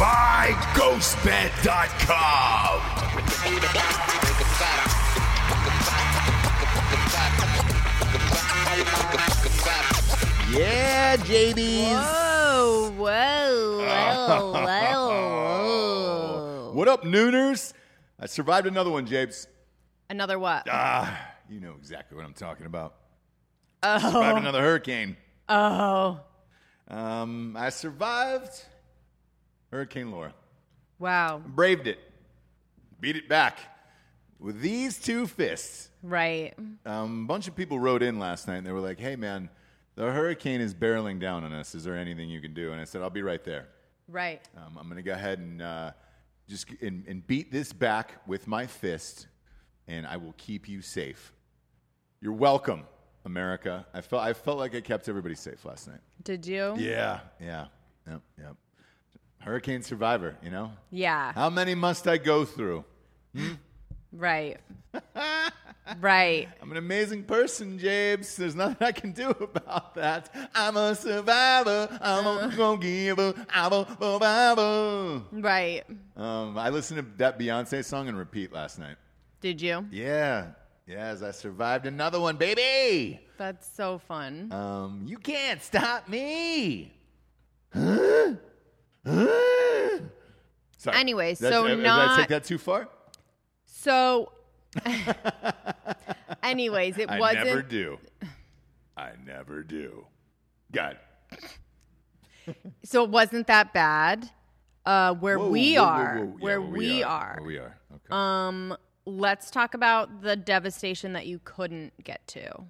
by GhostBed.com. Yeah, JDs. Whoa, whoa, whoa, whoa. What up, Nooners? I survived another one, Japes. Another what? Ah, you know exactly what I'm talking about. Survived another hurricane. Oh, Um, I survived Hurricane Laura. wow. Braved it. Beat it back with these two fists. Right. Um, a bunch of people wrote in last night and they were like, hey, man, the hurricane is barreling down on us. Is there anything you can do? And I said, I'll be right there. Right. Um, I'm going to go ahead and uh, just and, and beat this back with my fist, and I will keep you safe. You're welcome, America. I felt I felt like I kept everybody safe last night. Did you? Yeah, yeah, yep, yep. Hurricane survivor, you know. Yeah. How many must I go through? Right. right. I'm an amazing person, Jabes. There's nothing I can do about that. I'm a survivor. I'm a gonna give up. I'm a survivor. Right. Um, I listened to that Beyonce song and repeat last night. Did you? Yeah. Yes, I survived another one, baby. That's so fun. Um, you can't stop me. Huh? Sorry. Anyway, That's- so did I take that too far? So, anyways, it I wasn't. I never do. I never do. God. So it wasn't that bad. Uh, where Whoa, we whoa, are, whoa. Yeah, where we, are. Where we are. Okay. Um, let's talk about the devastation that you couldn't get to.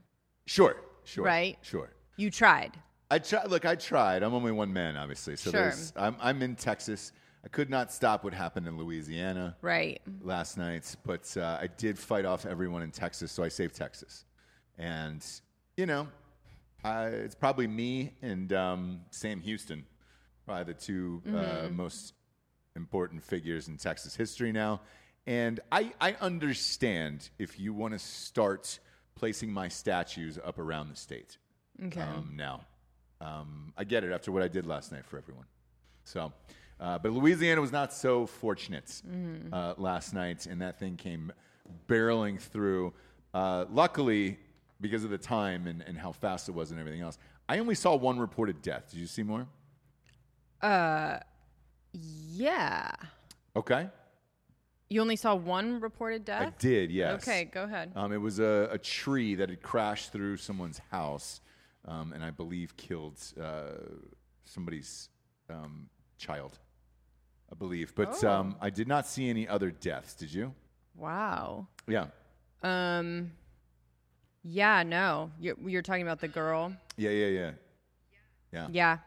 sure. Sure. right? Sure. You tried. I try, look, I tried. I'm only one man, obviously. So Sure. there's, I'm, I'm in Texas. I could not stop what happened in Louisiana Right. last night, but uh, I did fight off everyone in Texas, so I saved Texas. And, you know, I, it's probably me and um, Sam Houston, probably the 2 uh, most important figures in Texas history now. And I, I understand if you want to start placing my statues up around the state Okay. um, now. Um, I get it after what I did last night for everyone. So, uh, but Louisiana was not so fortunate uh, last night, and that thing came barreling through. Uh, luckily, because of the time and, and how fast it was and everything else, I only saw one reported death. Did you see more? Uh, yeah. Okay. You only saw one reported death? I did, yes. Okay, go ahead. Um, it was a, a tree that had crashed through someone's house, um, and I believe killed uh, somebody's um, child. I believe, but Oh. um, I did not see any other deaths. Did you? Wow. Yeah, Um, yeah, no. You're, you're talking about the girl. yeah, yeah, yeah, yeah. Yeah.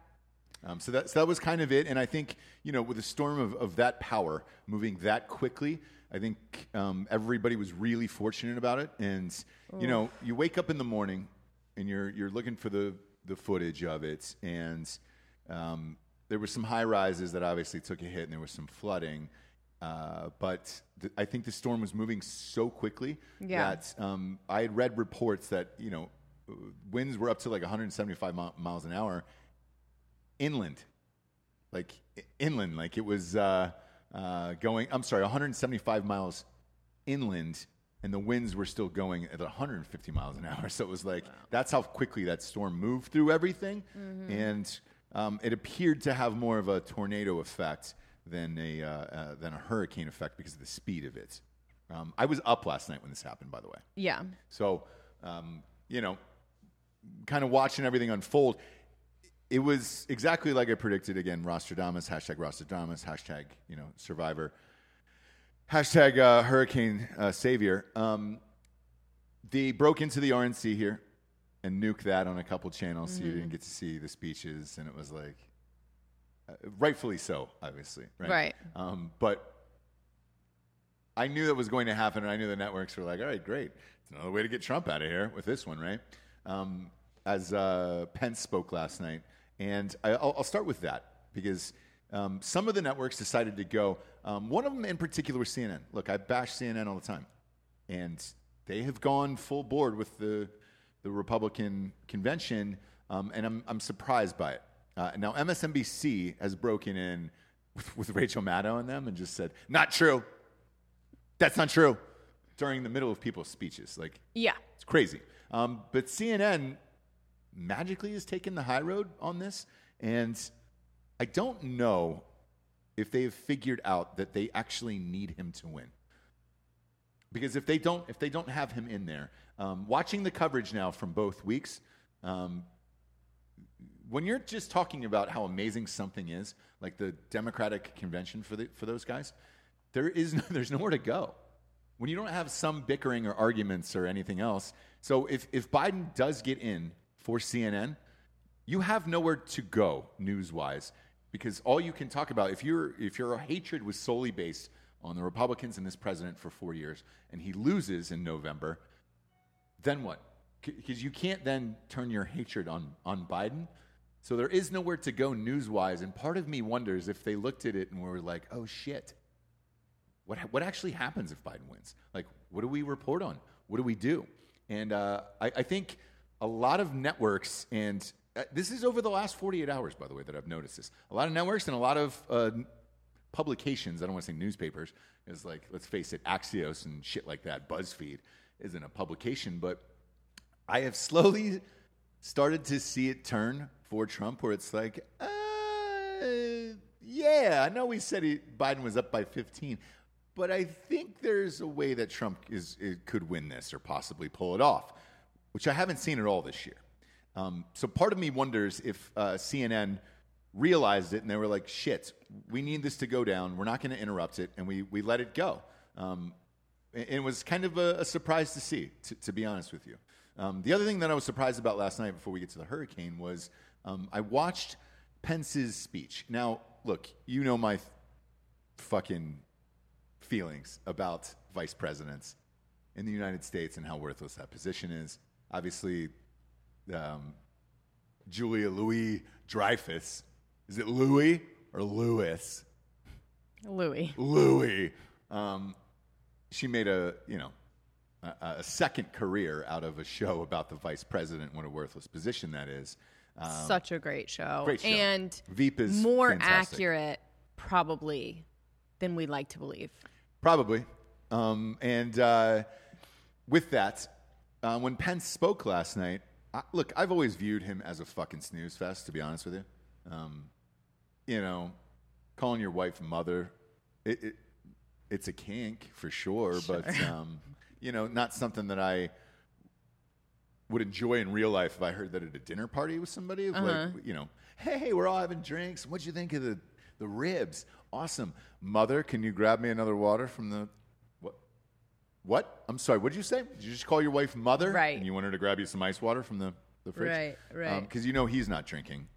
Um, so that so that was kind of it, and I think you know with a storm of, of that power moving that quickly, I think um, everybody was really fortunate about it. And you know, you wake up in the morning and you're you're looking for the the footage of it, and um, there were some high rises that obviously took a hit, and there was some flooding. Uh, but th- I think the storm was moving so quickly Yeah. that um, I had read reports that you know winds were up to like 175 mi- miles an hour inland, like i- inland, like it was uh, uh, going. I'm sorry, 175 miles inland, and the winds were still going at 150 miles an hour. So it was like that's how quickly that storm moved through everything, and um, it appeared to have more of a tornado effect than a uh, uh, than a hurricane effect because of the speed of it. Um, I was up last night when this happened, by the way. Yeah. So, um, you know, kind of watching everything unfold, it was exactly like I predicted. Again, Rostradamus, hashtag Rostradamus, hashtag, you know, survivor, hashtag uh, hurricane uh, savior. Um, they broke into the RNC here and nuked that on a couple channels, so you didn't get to see the speeches, and it was like, uh, rightfully so, obviously, right? Right. Um, but I knew that was going to happen, and I knew the networks were like, all right, great. It's another way to get Trump out of here with this one, right? Um, as uh, Pence spoke last night. And I, I'll, I'll start with that because um, some of the networks decided to go. Um, one of them in particular was CNN. Look, I bash CNN all the time. And they have gone full board with the, the Republican convention, um, and I'm, I'm surprised by it. Uh, now, MSNBC has broken in with, with Rachel Maddow and them and just said, not true. That's not true. During the middle of people's speeches. Like, Yeah. it's crazy. Um, but CNN magically has taken the high road on this. And I don't know if they've figured out that they actually need him to win. Because if they don't, if they don't have him in there, um, watching the coverage now from both weeks, um, when you're just talking about how amazing something is, like the Democratic convention for the, for those guys, there is no, there's nowhere to go. When you don't have some bickering or arguments or anything else, so if if Biden does get in for CNN, you have nowhere to go news wise because all you can talk about if your if your hatred was solely based on the Republicans and this president for four years and he loses in November, then what? Because you can't then turn your hatred on on Biden. So there is nowhere to go news wise, and part of me wonders if they looked at it and were like, "Oh shit, what what actually happens if Biden wins? Like, what do we report on? what do we do? And uh, I, I think a lot of networks, and uh, this is over the last 48 hours, by the way, that I've noticed this. A lot of networks and a lot of uh, publications, I don't want to say newspapers, is like, let's face it, Axios and shit like that, BuzzFeed isn't a publication, but I have slowly started to see it turn for Trump where it's like, uh, yeah, I know we said he, Biden was up by 15, but I think there's a way that Trump is, could win this or possibly pull it off, which I haven't seen at all this year. Um, so part of me wonders if uh, CNN realized it and they were like, shit, we need this to go down. We're not going to interrupt it. And we, we let it go. Um, it was kind of a, a surprise to see, to, to, be honest with you. Um, the other thing that I was surprised about last night before we get to the hurricane was um, I watched Pence's speech. Now, look, you know my fucking feelings about vice presidents in the United States and how worthless that position is. Obviously, um, Julia Louis Dreyfus. Is it Louis or Louis? Louis. Louis. Um, she made a you know a, a, second career out of a show about the vice president. What a worthless position that is. Um, Such a great show. Great show. And Veep is more fantastic. accurate, probably, than we like to believe. Probably. Um, and uh, with that, uh, when Pence spoke last night, I, look, I've always viewed him as a fucking snooze fest, to be honest with you. Um, you know, calling your wife mother, it, it, it's a kink for sure, sure. but um, you know, not something that I would enjoy in real life if I heard that at a dinner party with somebody. Uh-huh. Like, you know, hey, we're all having drinks. What'd you think of the the ribs? Awesome, mother. Can you grab me another water from the? What? I'm sorry. What did you say? Did you just call your wife mother? Right. And you want her to grab you some ice water from the the fridge? Right. Right. Because um, you know he's not drinking.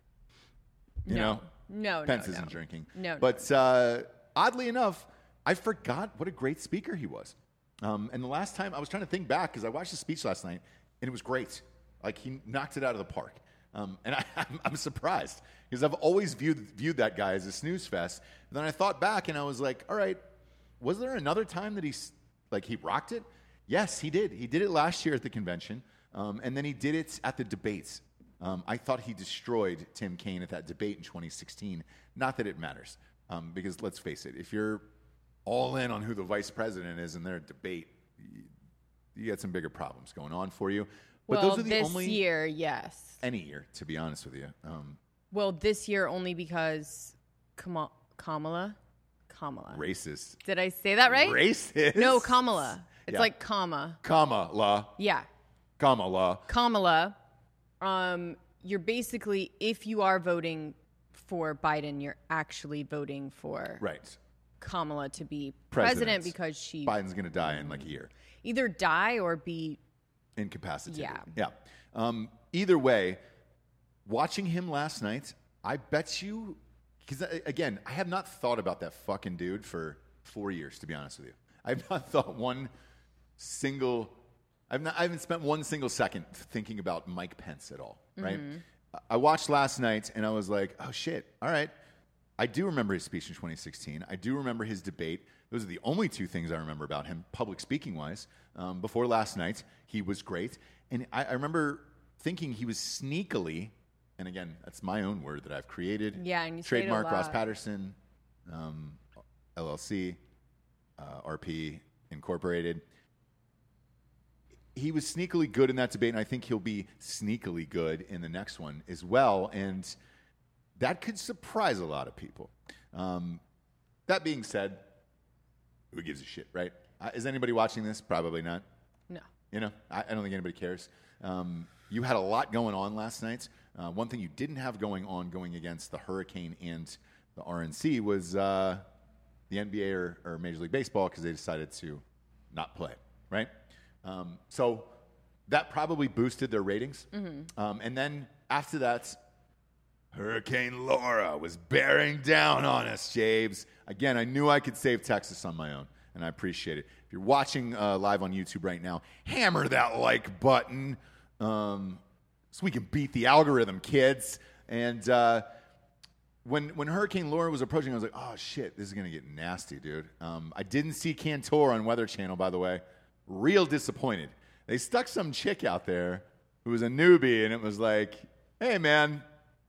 You no. know. No. Pence no, isn't no. drinking. No. But uh, oddly enough, I forgot what a great speaker he was. Um, and the last time I was trying to think back because I watched the speech last night and it was great. Like he knocked it out of the park. Um, and I, am I'm surprised because I've always viewed, viewed that guy as a snooze fest. And then I thought back and I was like, all right, was there another time that he, like, he rocked it? Yes, he did. He did it last year at the convention. Um, and then he did it at the debates. Um, I thought he destroyed Tim Kaine at that debate in 2016. Not that it matters, um, because let's face it, if you're all in on who the vice president is in their debate, you, you got some bigger problems going on for you. But well, those are the this only year, yes. any year, to be honest with you. Um, well, this year only because Kamala, Kamala. Racist. Did I say that right? Racist. No, Kamala. It's Yeah. like comma. Kamala. Yeah, Kamala. Kamala. Um, you're basically if you are voting for Biden, you're actually voting for Right. Kamala to be President. president, because she Biden's going to die in like a year. either die or be incapacitated. Yeah. Yeah. Um, either way, watching him last night, I bet you, because again, I have not thought about that fucking dude for four years, to be honest with you. I have not thought one single, I've not, I haven't spent one single second thinking about Mike Pence at all, right? I watched last night and I was like, oh shit, all right. I do remember his speech in 2016. I do remember his debate. Those are the only two things I remember about him, public speaking wise. Um, before last night, he was great. And I, I remember thinking he was sneakily, and again, that's my own word that I've created. Yeah, and you say it a trademark Ross. Patterson, um, LLC, uh, RP Incorporated. He was sneakily good in that debate, and I think he'll be sneakily good in the next one as well. And that could surprise a lot of people. Um, that being said, who gives a shit, right? Uh, is anybody watching this? Probably not. no. You know, I, I don't think anybody cares. Um, you had a lot going on last night. Uh, one thing you didn't have going on going against the Hurricane and the RNC was uh, the NBA or, or Major League Baseball because they decided to not play, right? Um, so that probably boosted their ratings. Um, and then after that, Hurricane Laura was bearing down on us, James. Again, I knew I could save Texas on my own, and I appreciate it. If you're watching uh, live on YouTube right now, hammer that like button um, so we can beat the algorithm, kids. And uh, when when Hurricane Laura was approaching, I was like, oh shit, this is gonna get nasty, dude. Um, I didn't see Cantore on Weather Channel, by the way. Real disappointed They stuck some chick out there who was a newbie, and it was like, hey, man,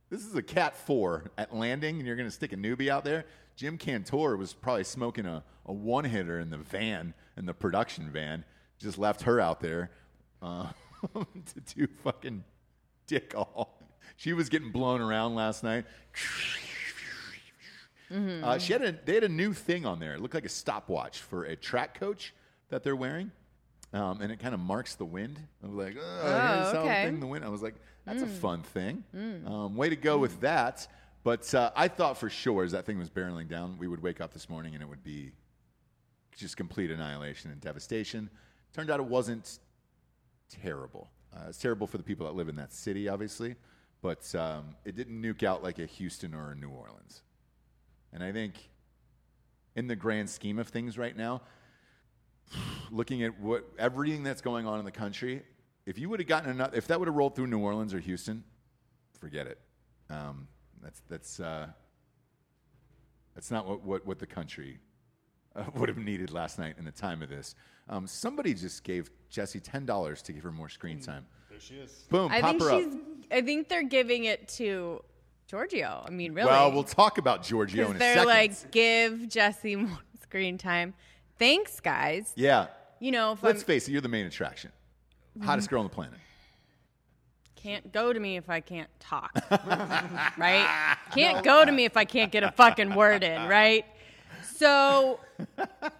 this is a Cat 4 at landing, and you're to stick a newbie out there? Jim Cantore was probably smoking a, a one hitter in the van, in the production van. Just left her out there uh, to do fucking dick all. She was getting blown around last night. Uh, she had a, they had a new thing on there. It looked like a stopwatch for a track coach that they're wearing. Um, and it kind of marks the wind. I was like, oh, here's how okay. thing the wind. I was like, that's a fun thing. Um, way to go with that. But uh, I thought for sure as that thing was barreling down, we would wake up this morning and it would be just complete annihilation and devastation. Turned out it wasn't terrible. Uh, it's terrible for the people that live in that city, obviously, but um, it didn't nuke out like a Houston or a New Orleans. And I think, in the grand scheme of things right now, looking at what everything that's going on in the country, if you would have gotten enough, if that would have rolled through New Orleans or Houston, forget it. Um, that's that's uh, that's not what, what, what the country uh, would have needed last night in the time of this. Um, somebody just gave Jesse ten dollars to give her more screen time. There she is. Boom, I pop think her up. she's. I think they're giving it to Giorgio. I mean, really. Well, we'll talk about Giorgio in a they're second. like, give Jesse more screen time. Thanks, guys. yeah. You know, if Let's I face it, you're the main attraction. Hottest girl on the planet. can't go to me if I can't talk, right? Can't go to me if I can't get a fucking word in, right? So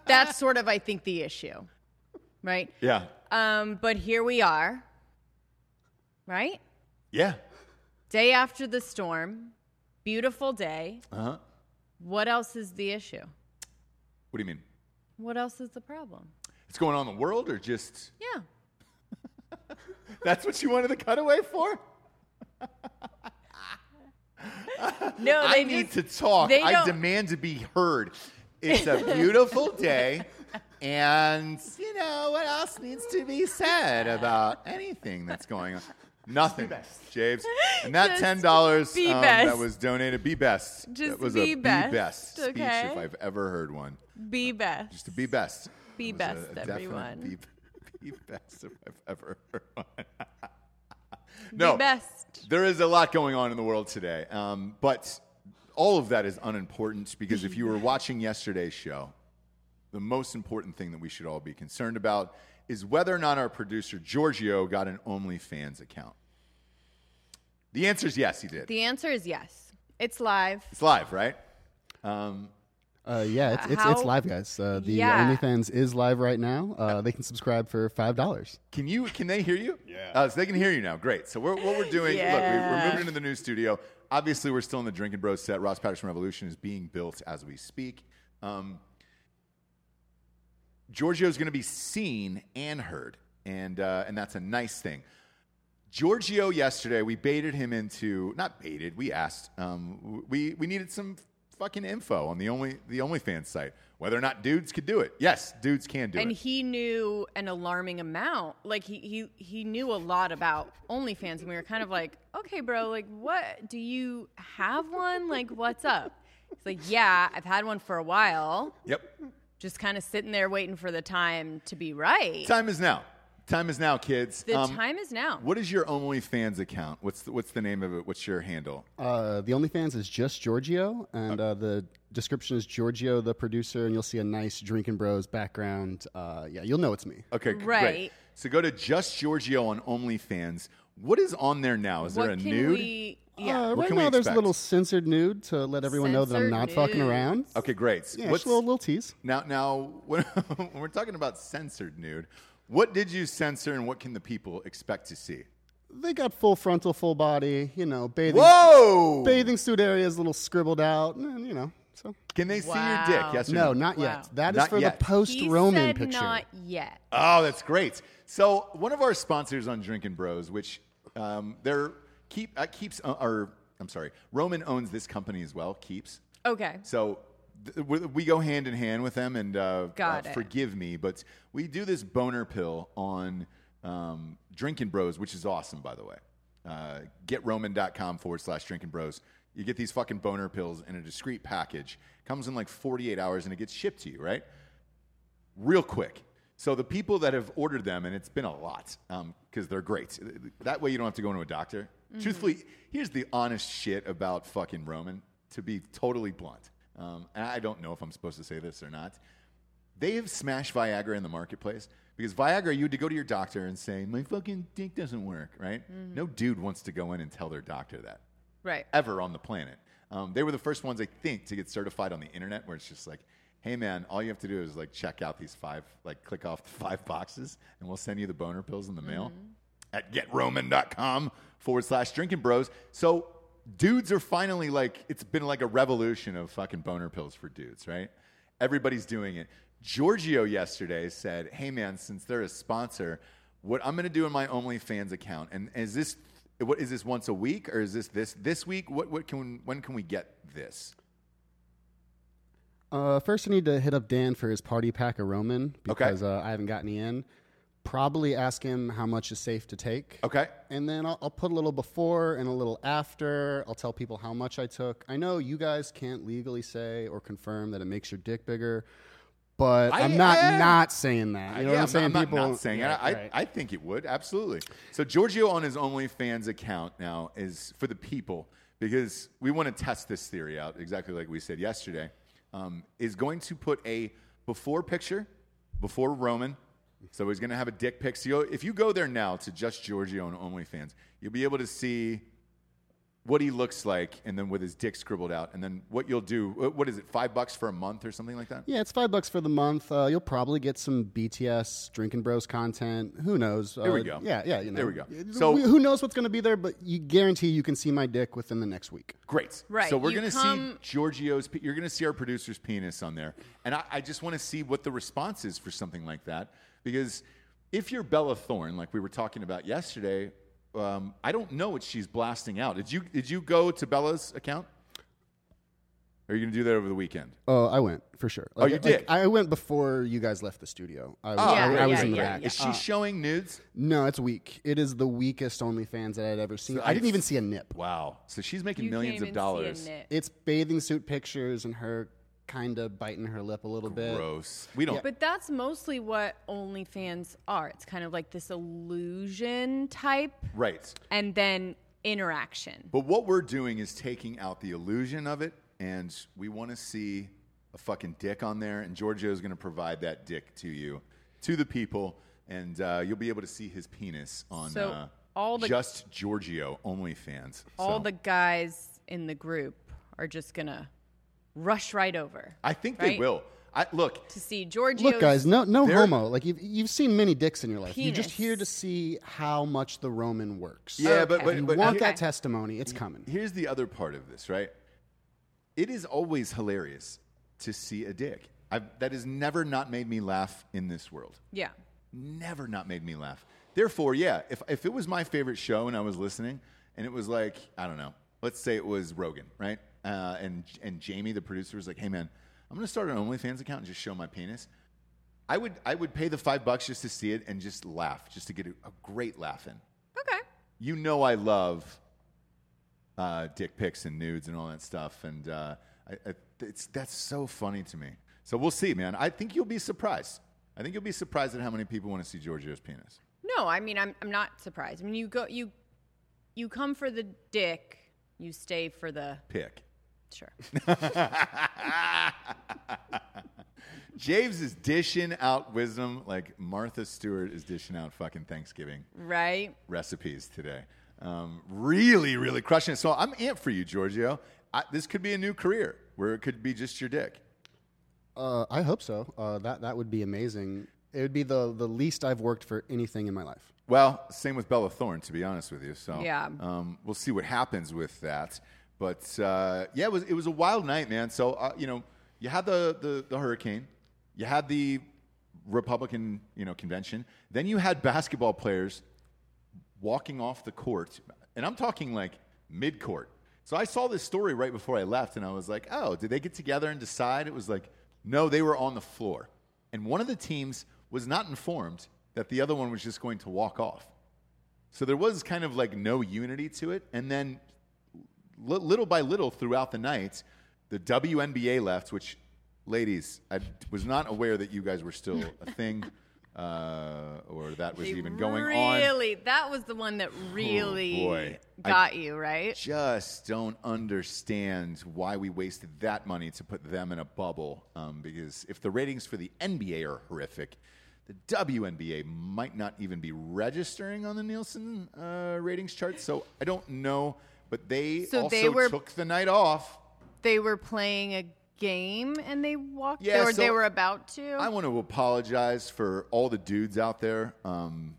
that's sort of, I think, the issue, right? Yeah. Um, but here we are, right? Yeah. Day after the storm, beautiful day. Uh huh. What else is the issue? What do you mean? What else is the problem? It's going on in the world, or just Yeah. that's what you wanted the cutaway for? No, I they need to talk. I demand to be heard. It's a beautiful day, and you know what else needs to be said about anything that's going on? Nothing, James. And that Just ten dollars be um, best. that was donated, be best. Just that was be a best, be best speech okay? if I've ever heard one. be best. Just to be best. Be It was a- best, a definite everyone. Be, be best if I've ever heard one. no, Be best. there is a lot going on in the world today, um, but all of that is unimportant because if you were watching yesterday's show, the most important thing that we should all be concerned about is whether or not our producer Giorgio got an OnlyFans account. The answer is yes, he did. The answer is yes. It's live. it's live, right? Um, Uh, yeah, it's, it's, How- it's live, guys. Uh, the Yeah. OnlyFans is live right now. Uh, they can subscribe for five dollars. Can you? Can they hear you? Yeah. Uh, so they can hear you now. Great. So we're, what we're doing? Look, we, we're Yeah. moving into the new studio. Obviously, we're still in the Drinking Bros set. Ross Patterson Revolution is being built as we speak. Um, is going to be seen and heard, and uh, and that's a nice thing. Giorgio yesterday, we baited him into not baited. We asked. Um, we we needed some fucking info on the only the OnlyFans site whether or not dudes could do it. Yes, dudes can do and it. And he knew an alarming amount. Like he he he knew a lot about OnlyFans, and we were kind of like, okay, bro, like what do you have one? Like what's up? He's like, yeah, I've had one for a while. Yep. Just kind of sitting there waiting for the time to be right. Time is now. Time is now, kids. The Um, time is now. What is your OnlyFans account? What's the, what's the name of it? What's your handle? Uh, the OnlyFans is just Giorgio, and uh, the description is Giorgio, the producer, and you'll see a nice Drinking Bros background. Uh, yeah, you'll know it's me. Okay, g- great. So go to Just Giorgio on OnlyFans. What is on there now? Is there a can nude? we? Yeah. Uh, right can now, there's a little censored nude to let everyone know that I'm Censored not fucking around. Okay, great. Yeah, What's, just a little, little tease. now, now when, when we're talking about censored nude, what did you censor and what can the people expect to see? They got full frontal, full body. You know, bathing Whoa! bathing suit areas, a little scribbled out, and you know. So Can they see your dick? Yes or no, no? not Wow. yet. That is Not for yet. the post he Roman said picture. not yet. Oh, that's great. So one of our sponsors on Drinking Bros, which um, they're keep uh, keeps uh, or I'm sorry, Roman owns this company as well. Keeps. Okay. So th- we, go hand in hand with them, and uh, uh, forgive me, but we do this boner pill on um, Drinking Bros, which is awesome, by the way. Uh, GetRoman.com forward slash Drinking Bros. You get these fucking boner pills in a discreet package. Comes in like 48 hours, and it gets shipped to you, right? Real quick. So the people that have ordered them, and it's been a lot because they're great. That way you don't have to go into a doctor. Truthfully, here's the honest shit about fucking Roman. To be totally blunt, um, and I don't know if I'm supposed to say this or not. They have smashed Viagra in the marketplace because Viagra, you had to go to your doctor and say, "My fucking dick doesn't work." Right? No dude wants to go in and tell their doctor that Right. ever on the planet. Um, they were the first ones, I think, to get certified on the internet, where it's just like, hey man, all you have to do is like check out these five, like click off the five boxes, and we'll send you the boner pills in the mail at getroman.com forward slash drinking bros. So dudes are finally like, it's been like a revolution of fucking boner pills for dudes, right? Everybody's doing it. Giorgio yesterday said, hey man, since they're a sponsor, what I'm going to do in my OnlyFans account, and is this what is this once a week or is this this this week? What what can when can we get this? Uh, first, I need to hit up Dan for his party pack of Roman because uh, I haven't gotten any in. Probably ask him how much is safe to take. Okay. And then I'll, I'll put a little before and a little after. I'll tell people how much I took. I know you guys can't legally say or confirm that it makes your dick bigger, but I- am not I- not saying that. You know yeah, what I'm saying? I'm not, people not saying yeah, it. I, right. I think it would absolutely. So Giorgio on his OnlyFans account now is for the people because we want to test this theory out exactly like we said yesterday. Um, is going to put a before picture before Roman. So he's going to have a dick pic. So you'll- if you go there now to just Giorgio on OnlyFans, you'll be able to see what he looks like, and then with his dick scribbled out, and then what you'll do. what- What is it? Five bucks for a month or something like that? Yeah, it's five bucks for the month. Uh, you'll probably get some BTS Drinking Bros content. Who knows? There we Uh, go. Yeah, yeah. You know. There we go. So So- who knows what's going to be there? But you guarantee you can see my dick within the next week. Great. Right. So we're going to come- see Giorgio's. You're going to see our producer's penis on there, and I, I just want to see what the response is for something like that. Because if you're Bella Thorne, like we were talking about yesterday, um, I don't know what she's blasting out. Did you Did you go to Bella's account? Or are you going to do that over the weekend? Oh, I went for sure. Oh, you did? I went before you guys left the studio. I was, Oh, Yeah, I, I was yeah, in the yeah, back. yeah. Is she showing nudes? No, it's weak. It is the weakest OnlyFans that I'd ever seen. So I didn't even see a nip. Wow. So she's making You millions can't of even see a dollars. It's bathing suit pictures and her kind of biting her lip a little bit. Gross. We don't. But that's mostly what OnlyFans are. It's kind of like this illusion type Right. and then interaction. But what we're doing is taking out the illusion of it, and we want to see a fucking dick on there, and Giorgio is going to provide that dick to you, to the people, and uh, you'll be able to see his penis on So, uh, all the- just Giorgio OnlyFans. All So the guys in the group are just going to rush right over I think they will. I look. to see Giorgio. Look, guys, no, no homo. Like you've, you've seen many dicks in your life. You're just here to see how much the Roman works. Yeah, but Okay. but, you but want here- that testimony? It's coming. here's the other part of this, right? It is always hilarious to see a dick. I've, that has never not made me laugh in this world. Yeah. never not made me laugh. Therefore, yeah, if, if it was my favorite show and I was listening and it was like, I don't know, let's say it was Rogan, right? Uh, and, and Jamie, the producer, was like, hey, man, I'm going to start an OnlyFans account and just show my penis. I would, I would pay the five bucks just to see it and just laugh, just to get a, a great laugh in. Okay. You know, I love uh, dick pics and nudes and all that stuff. And uh, I, I, it's, that's so funny to me. So we'll see, man. I think you'll be surprised. I think you'll be surprised at how many people want to see Giorgio's penis. No, I mean I'm I'm not surprised. I mean you go you you come for the dick, you stay for the Pick. Sure. James is dishing out wisdom like Martha Stewart is dishing out fucking Thanksgiving right? recipes today. Um, really, really crushing it. So I'm amped for you, Giorgio. I, this could be a new career where it could be just your dick. Uh, I hope so. Uh, that that would be amazing. It would be the the least I've worked for anything in my life. Well, same with Bella Thorne, to be honest with you. So Yeah. um, we'll see what happens with that. But uh, yeah, it was it was a wild night, man. So uh, you know, you had the, the the hurricane, you had the Republican you know convention, then you had basketball players walking off the court, and I'm talking like mid court. So I saw this story right before I left, and I was like, oh, did they get together and decide? It was like, no, they were on the floor, and one of the teams was not informed that the other one was just going to walk off. So there was kind of like no unity to it. And then little by little throughout the night, the WNBA left, which, ladies, I was not aware that you guys were still a thing. uh, or that was They even going on. really, that was the one that really boy. I- got you, right? Just don't understand why we wasted that money to put them in a bubble. Um, because if the ratings for the NBA are horrific, the WNBA might not even be registering on the Nielsen uh, ratings chart. So I don't know, but they So also they were- took the night off. They were playing a game and they walked, Yeah, or so they were about to. I want to apologize for all the dudes out there um,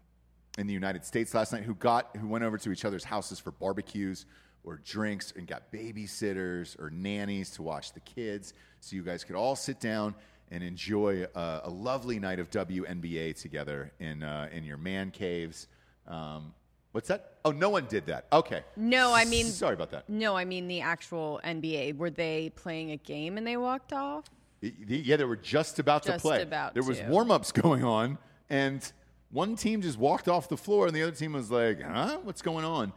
in the United States last night who got who went over to each other's houses for barbecues or drinks and got babysitters or nannies to watch the kids, so you guys could all sit down and enjoy a, a lovely night of WNBA together in uh, in your man caves. Um, what's that? Oh, no one did that. Okay. No, I mean- sorry about that. no, I mean the actual NBA. Were they playing a game and they walked off? Yeah, they were just about to play. about there was to. warm ups going on, and one team just walked off the floor, and the other team was like, "Huh? What's going on?"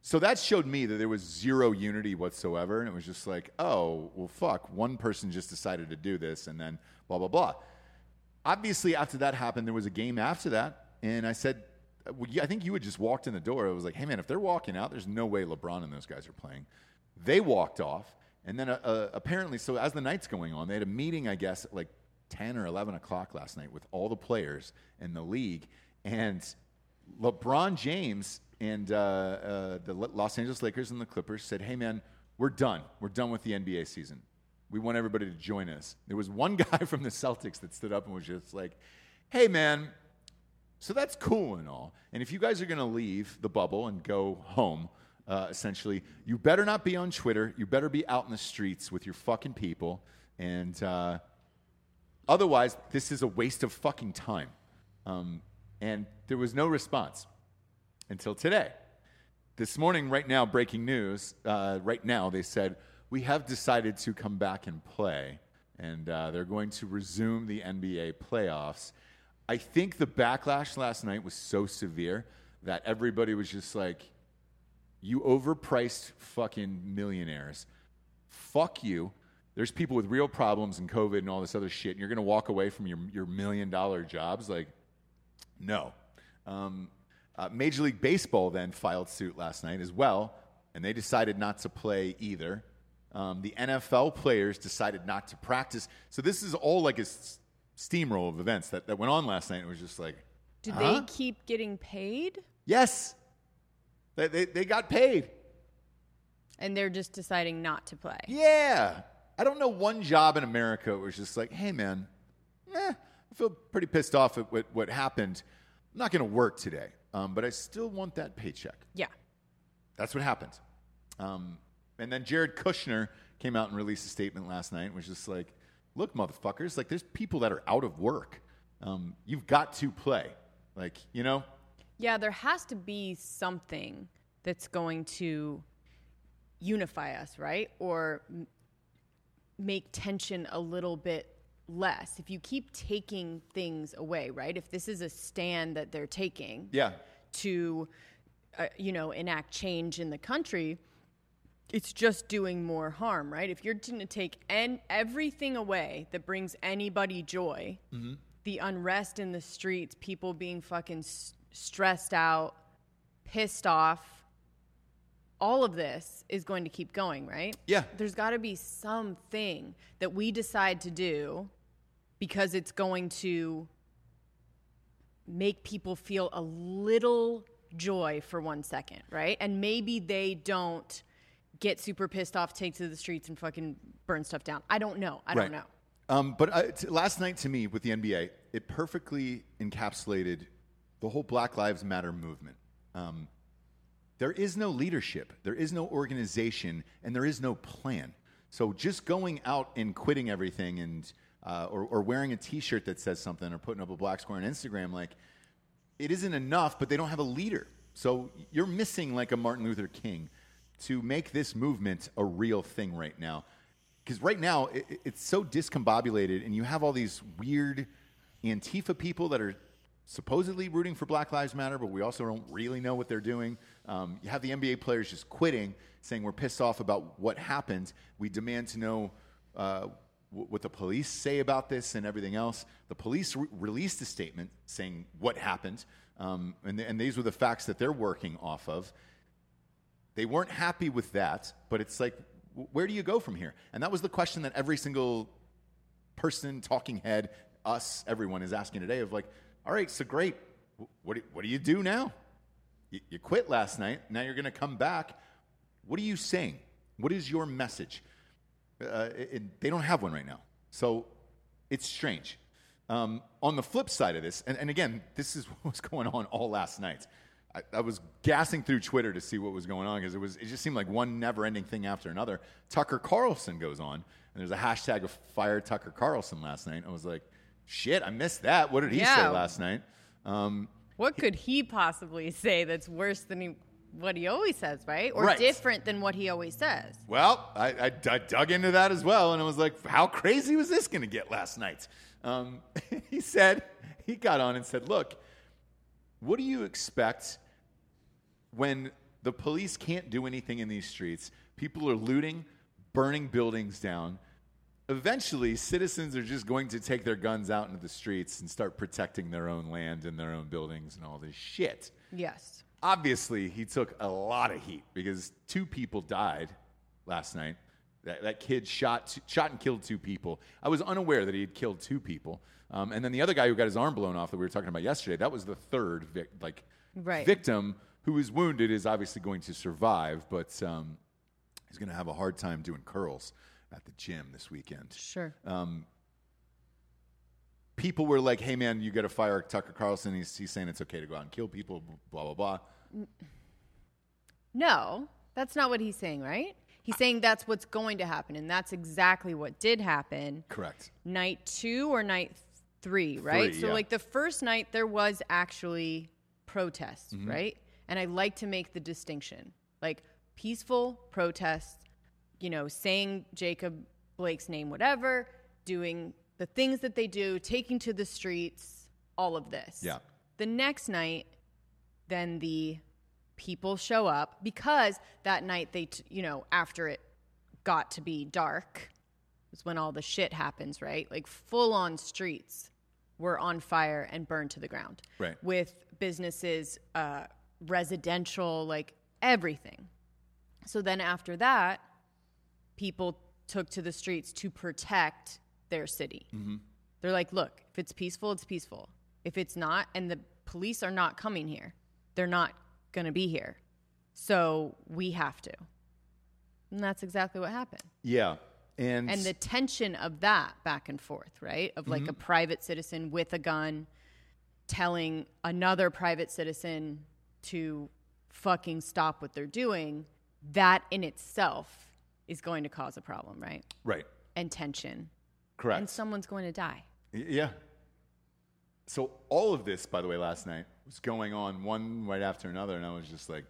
So that showed me that there was zero unity whatsoever, and it was just like, "Oh, well, fuck." One person just decided to do this, and then blah blah blah. Obviously, after that happened, there was a game after that, and I said, I think you had just walked in the door. I was like, hey, man, if they're walking out, there's no way LeBron and those guys are playing. They walked off, and then uh, uh, apparently, so as the night's going on, they had a meeting, I guess, like 10 or 11 o'clock last night with all the players in the league, and LeBron James and uh, uh, the Lo- Los Angeles Lakers and the Clippers said, hey, man, we're done. We're done with the NBA season. We want everybody to join us. There was one guy from the Celtics that stood up and was just like, hey, man, so that's cool and all. And if you guys are going to leave the bubble and go home, uh, essentially, you better not be on Twitter. You better be out in the streets with your fucking people. And uh, otherwise, this is a waste of fucking time. Um, and there was no response until today. This morning, right now, breaking news, uh, right now, they said, we have decided to come back and play, and uh, they're going to resume the NBA playoffs. I think the backlash last night was so severe that everybody was just like, you overpriced fucking millionaires. Fuck you. There's people with real problems and COVID and all this other shit, and you're going to walk away from your, your million dollar jobs? Like, no. Um, uh, Major League Baseball then filed suit last night as well, and they decided not to play either. Um, the NFL players decided not to practice. So this is all like a steamroll of events that, that went on last night. It was just like, Do Huh? they keep getting paid? yes, they, they, they got paid. And they're just deciding not to play. Yeah. I don't know one job in America that was just like, hey, man, eh, I feel pretty pissed off at what, what happened. I'm not going to work today, um, but I still want that paycheck. Yeah. That's what happened. Um, and then Jared Kushner came out and released a statement last night which was just like, look, motherfuckers, like there's people that are out of work. Um, you've got to play. Like, you know? Yeah, there has to be something that's going to unify us, right? Or m- make tension a little bit less. If you keep taking things away, right? If this is a stand that they're taking Yeah. to, uh, you know, enact change in the country, it's just doing more harm, right? If you're going to take en- everything away that brings anybody joy, mm-hmm. the unrest in the streets, people being fucking s- stressed out, pissed off, all of this is going to keep going, right? Yeah. There's got to be something that we decide to do because it's going to make people feel a little joy for one second, right? And maybe they don't get super pissed off, take to the streets, and fucking burn stuff down. I don't know. I don't know. Um, but uh, t- last night, to me, with the NBA, it perfectly encapsulated the whole Black Lives Matter movement. Um, there is no leadership, there is no organization, and there is no plan. So just going out and quitting everything, and uh, or, or wearing a T-shirt that says something, or putting up a black square on Instagram, like it isn't enough. But they don't have a leader. So you're missing like a Martin Luther King to make this movement a real thing right now because right now it, it- it's so discombobulated, and you have all these weird Antifa people that are supposedly rooting for Black Lives Matter, but we also don't really know what they're doing. Um, you have the NBA players just quitting, saying we're pissed off about what happened. We demand to know uh, wh- what the police say about this and everything else. The police re- released a statement saying what happened, um, and, th- and these were the facts that they're working off of. They weren't happy with that, but it's like, where do you go from here? And that was the question that every single person, talking head, us, everyone is asking today of like, all right, so great. What do, what do you do now? You, you quit last night. Now you're going to come back. What are you saying? What is your message? Uh, it- they don't have one right now. So it's strange. Um, on the flip side of this, and, and again, this is what was going on all last night. I, I was gassing through Twitter to see what was going on because it was it just seemed like one never-ending thing after another. Tucker Carlson goes on, and there's a hashtag of fire Tucker Carlson last night. I was like, shit, I missed that. What did he say last night? Um, What could he possibly say that's worse than he, what he always says, right? Or Right. different than what he always says? Well, I, I, I dug into that as well, and I was like, how crazy was this going to get last night? Um, he said, he got on and said, look, what do you expect when the police can't do anything in these streets? People are looting, burning buildings down. Eventually, citizens are just going to take their guns out into the streets and start protecting their own land and their own buildings and all this shit Yes. obviously he took a lot of heat because two people died last night. That, that kid shot shot and killed two people. I was unaware that he had killed two people. Um, and then the other guy who got his arm blown off that we were talking about yesterday, that was the third vic- like Right. victim who is wounded is obviously going to survive, but um, he's going to have a hard time doing curls at the gym this weekend Sure. people were like, "Hey, man, you got to fire Tucker Carlson." He's, he's saying it's okay to go out and kill people. Blah blah blah. No, that's not what he's saying, right? He's saying that's what's going to happen, and that's exactly what did happen. Correct. Night two or night three, right? Three, so, yeah. like the first night, there was actually protest, right? And I like to make the distinction like peaceful protests, you know, saying Jacob Blake's name, whatever, doing the things that they do, taking to the streets, all of this. Yeah. The next night, then the people show up because that night they, t- you know, after it got to be dark, was when all the shit happens, right? Like full on streets were on fire and burned to the ground. Right. With businesses, uh, residential, like everything. So then after that, people took to the streets to protect their city. Mm-hmm. They're like, look, if it's peaceful, it's peaceful. If it's not, and the police are not coming here, they're not going to be here. So we have to. And that's exactly what happened. Yeah. And, And the tension of that back and forth, right? Of like mm-hmm. a private citizen with a gun telling another private citizen to fucking stop what they're doing, that in itself is going to cause a problem, right? right. And tension. Correct. And someone's going to die. Y- yeah. So all of this, by the way, last night was going on one right after another, and I was just like,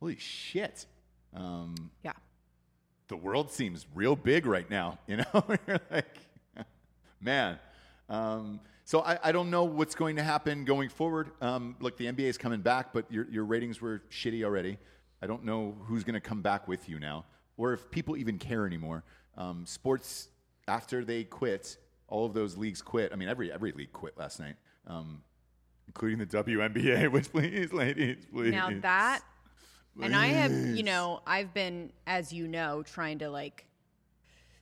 "Holy shit!" Um, Yeah. the world seems real big right now. You know, you're like, man. Um, so I, I don't know what's going to happen going forward. Um, look, the NBA is coming back, but your your ratings were shitty already. I don't know who's going to come back with you now, or if people even care anymore. Um, sports after they quit, all of those leagues quit. I mean, every every league quit last night, um, including the WNBA. Which please, ladies, please. Now that, and I have, you know, I've been, as you know, trying to like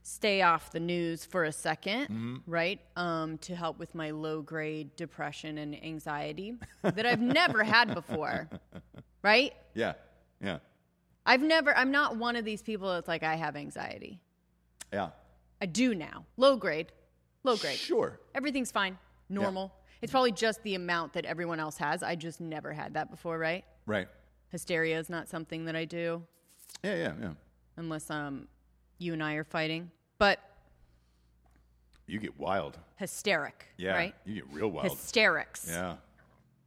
stay off the news for a 2nd right? Um, to help with my low grade depression and anxiety that I've never had before, right? yeah, yeah, I've never, I'm not one of these people that's like, I have anxiety. yeah. I do now. Low grade, low grade. Sure. Everything's fine, normal. It's probably just the amount that everyone else has. I just never had that before, right? Right. Hysteria is not something that I do Yeah, yeah, yeah. unless um, you and I are fighting. But You get wild. hysteric, Yeah. right? You get real wild. Hysterics. yeah.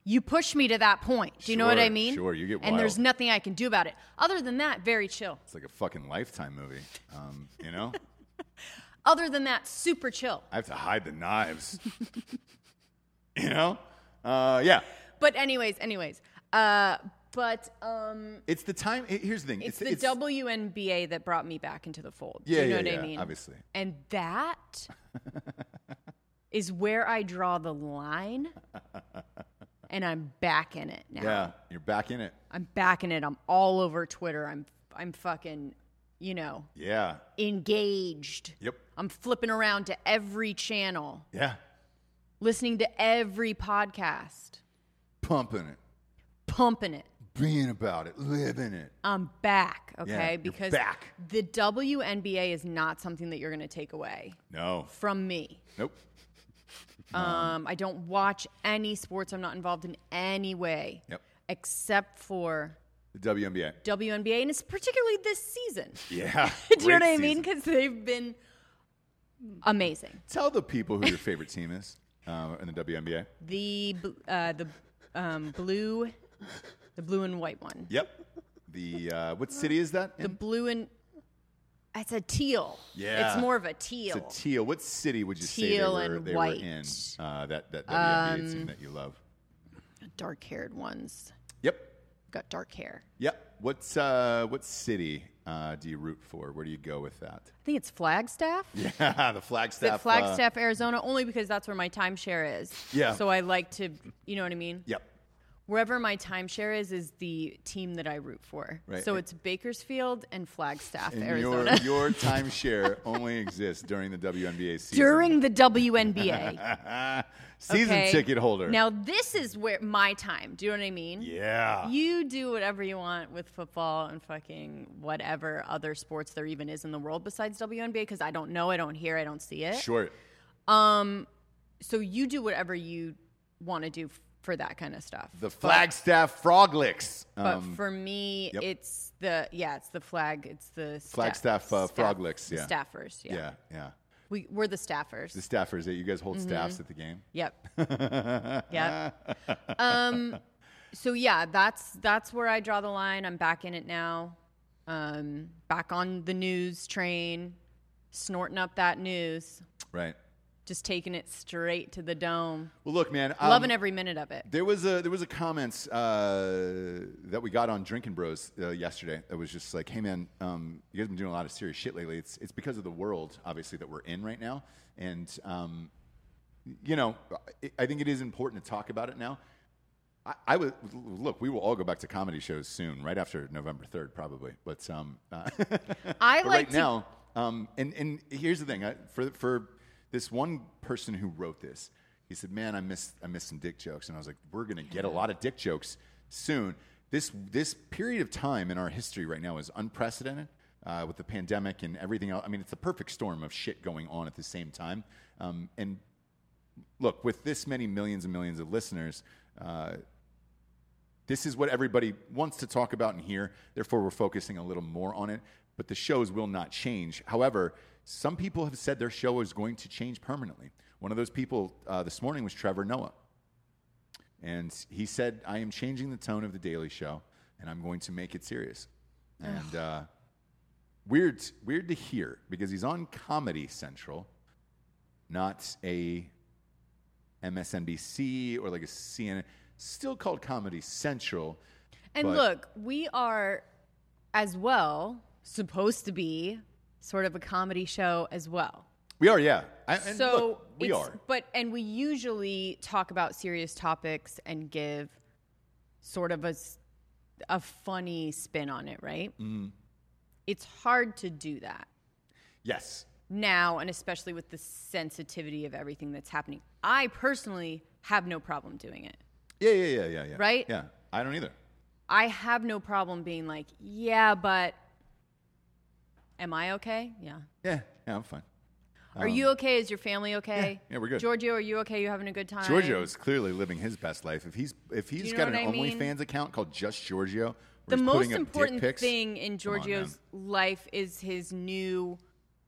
You push me to that point. Do you know what I mean? sure, you get wild. And there's nothing I can do about it. Other than that, very chill. It's like a fucking lifetime movie. Um, you know? Other than that, super chill. I have to hide the knives. you know? Uh, yeah. But anyways, anyways, uh, but um, It's the time. Here's the thing. it's, the WNBA that brought me back into the fold. Yeah, you know yeah, what yeah, I mean? obviously. And that is where I draw the line, and I'm back in it now. Yeah, you're back in it. I'm back in it. I'm all over Twitter. I'm I'm fucking, you know, Yeah. engaged. Yep. I'm flipping around to every channel, Yeah. listening to every podcast, Pumping it, pumping it. Being about it, living it. I'm back, Yeah, okay? you're because back. the WNBA is not something that you're going to take away No. from me. Nope. Um, I don't watch any sports. I'm not involved in any way, Yep. except for The WNBA. WNBA, and it's particularly this season. Yeah. Do you know what I mean? Because they've been amazing. Tell the people who your favorite team is uh, in the WNBA. The uh, the um, blue, the blue and white one. Yep. The uh, what city is that? The in? blue and it's a teal. Yeah. it's more of a teal. It's a teal. What city would you say Teal they were, and they were white. in? Uh, that that WNBA Um, team that you love. Dark haired ones Yep. got dark hair. Yep. What's uh, what city uh, do you root for? Where do you go with that? I think it's Flagstaff. Yeah, the Flagstaff. Uh, Flagstaff, Arizona, only because that's where my timeshare is. Yeah. So I like to, you know what I mean? yep. Wherever my timeshare is, is the team that I root for. Right. So it's Bakersfield and Flagstaff, And Arizona. your your timeshare only exists during the WNBA season. During the WNBA. season okay? ticket holder. Now, this is where my time. Do you know what I mean? yeah. You do whatever you want with football and fucking whatever other sports there even is in the world besides WNBA because I don't know, I don't hear, I don't see it. Sure. Um, so you do whatever you want to do for that kind of stuff. The Flagstaff Froglics. But Um, for me, yep. it's the yeah, it's the flag, it's the sta- Flagstaff, uh, Froglics, the yeah. staffers. Yeah, yeah, yeah. we we're the staffers. The staffers that you guys hold Mm-hmm. staffs at the game. Yep. yep. Um, so yeah, that's that's where I draw the line. I'm back in it now. Um, back on the news train, snorting up that news, Right. Just taking it straight to the dome. Well, look, man. um, Loving every minute of it. There was a there was a comment uh, that we got on Drinking Bros uh, yesterday that was just like, "Hey, man, um, you guys have been doing a lot of serious shit lately. It's it's because of the world, obviously, that we're in right now, and um, you know, I- I think it is important to talk about it now. I, I would look. We will all go back to comedy shows soon, right after November third, probably. But um, uh, I but like right to now, um, and and here's the thing: I, for for this one person who wrote this, he said, "Man, I miss I miss some dick jokes," and I was like, "We're gonna get a lot of dick jokes soon." This this period of time in our history right now is unprecedented. Uh, with the pandemic and everything else, I mean, it's the perfect storm of shit going on at the same time. Um, and look, with this many millions and millions of listeners, uh, this is what everybody wants to talk about and hear. Therefore, we're focusing a little more on it. But the shows will not change. However, some people have said their show is going to change permanently. One of those people uh, this morning was Trevor Noah. And he said, I am changing the tone of The Daily Show, and I'm going to make it serious. And uh, weird, weird to hear because he's on Comedy Central, not a MSNBC or like a CNN. Still called Comedy Central. And look, we are as well supposed to be sort of a comedy show as well. We are, yeah. I, and so look, we are. But and we usually talk about serious topics and give sort of a a funny spin on it, right? Mm-hmm. It's hard to do that Yes. now, and especially with the sensitivity of everything that's happening. I personally have no problem doing it. Yeah, yeah, yeah, yeah, yeah. Right? Yeah. I don't either. I have no problem being like, yeah, but am I okay? Yeah. Yeah, yeah, I'm fine. Are you okay? Is your family okay? Um, yeah, we're good. Giorgio, are you okay? You having a good time? Giorgio is clearly living his best life. If he's if he's you know got an what I mean? OnlyFans account called Just Giorgio, The where he's most putting up dick important pics, thing in come on, Giorgio's life is his new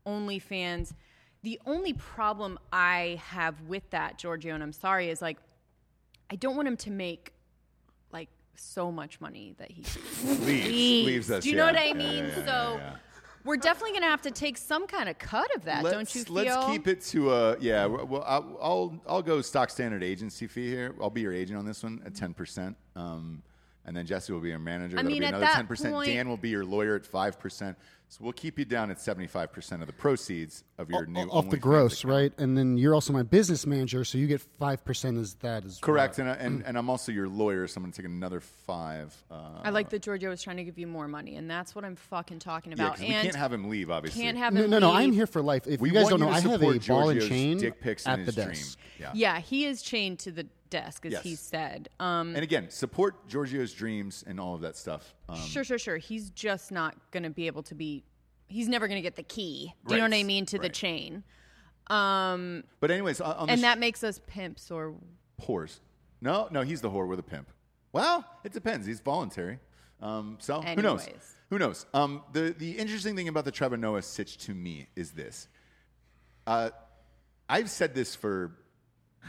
OnlyFans. The only problem I have with that, Giorgio, and I'm sorry, is like I don't want him to make like so much money that he leaves, leaves. us. Do you yeah. know what I Yeah, mean? yeah, yeah, so yeah, yeah. We're definitely gonna have to take some kind of cut of that, let's, don't you feel? Let's keep it to a yeah. Well, I'll, I'll I'll go stock standard agency fee here. I'll be your agent on this one at ten percent. Um, and then Jesse will be your manager. I That'll mean, be at another ten percent. Dan will be your lawyer at five percent. So we'll keep you down at seventy five percent of the proceeds of your new off the gross, account. right? And then you're also my business manager, so you get five percent as that as Correct, and, I- and and I'm also your lawyer, so I'm going to take another five. Uh, I like that Giorgio was trying to give you more money, and that's what I'm fucking talking yeah, about. 'cause we can't have him leave. Obviously, can't have him no, no. leave. I'm here for life. If We you guys don't know, I have a support ball and chain dick pics in at his the dream. desk. Yeah. Yeah, he is chained to the desk, as Yes. he said. Um, And again, support Giorgio's dreams and all of that stuff. Um, sure, sure, sure. He's just not going to be able to be. He's never going to get the key. Do you know what I mean to the chain? Um, but anyways, and that makes us pimps, or whores. No, no, he's the whore with a pimp. Well, it depends. He's voluntary. Um, so who knows? Who knows? Um, the the interesting thing about the Trevor Noah sitch to me is this. Uh, I've said this for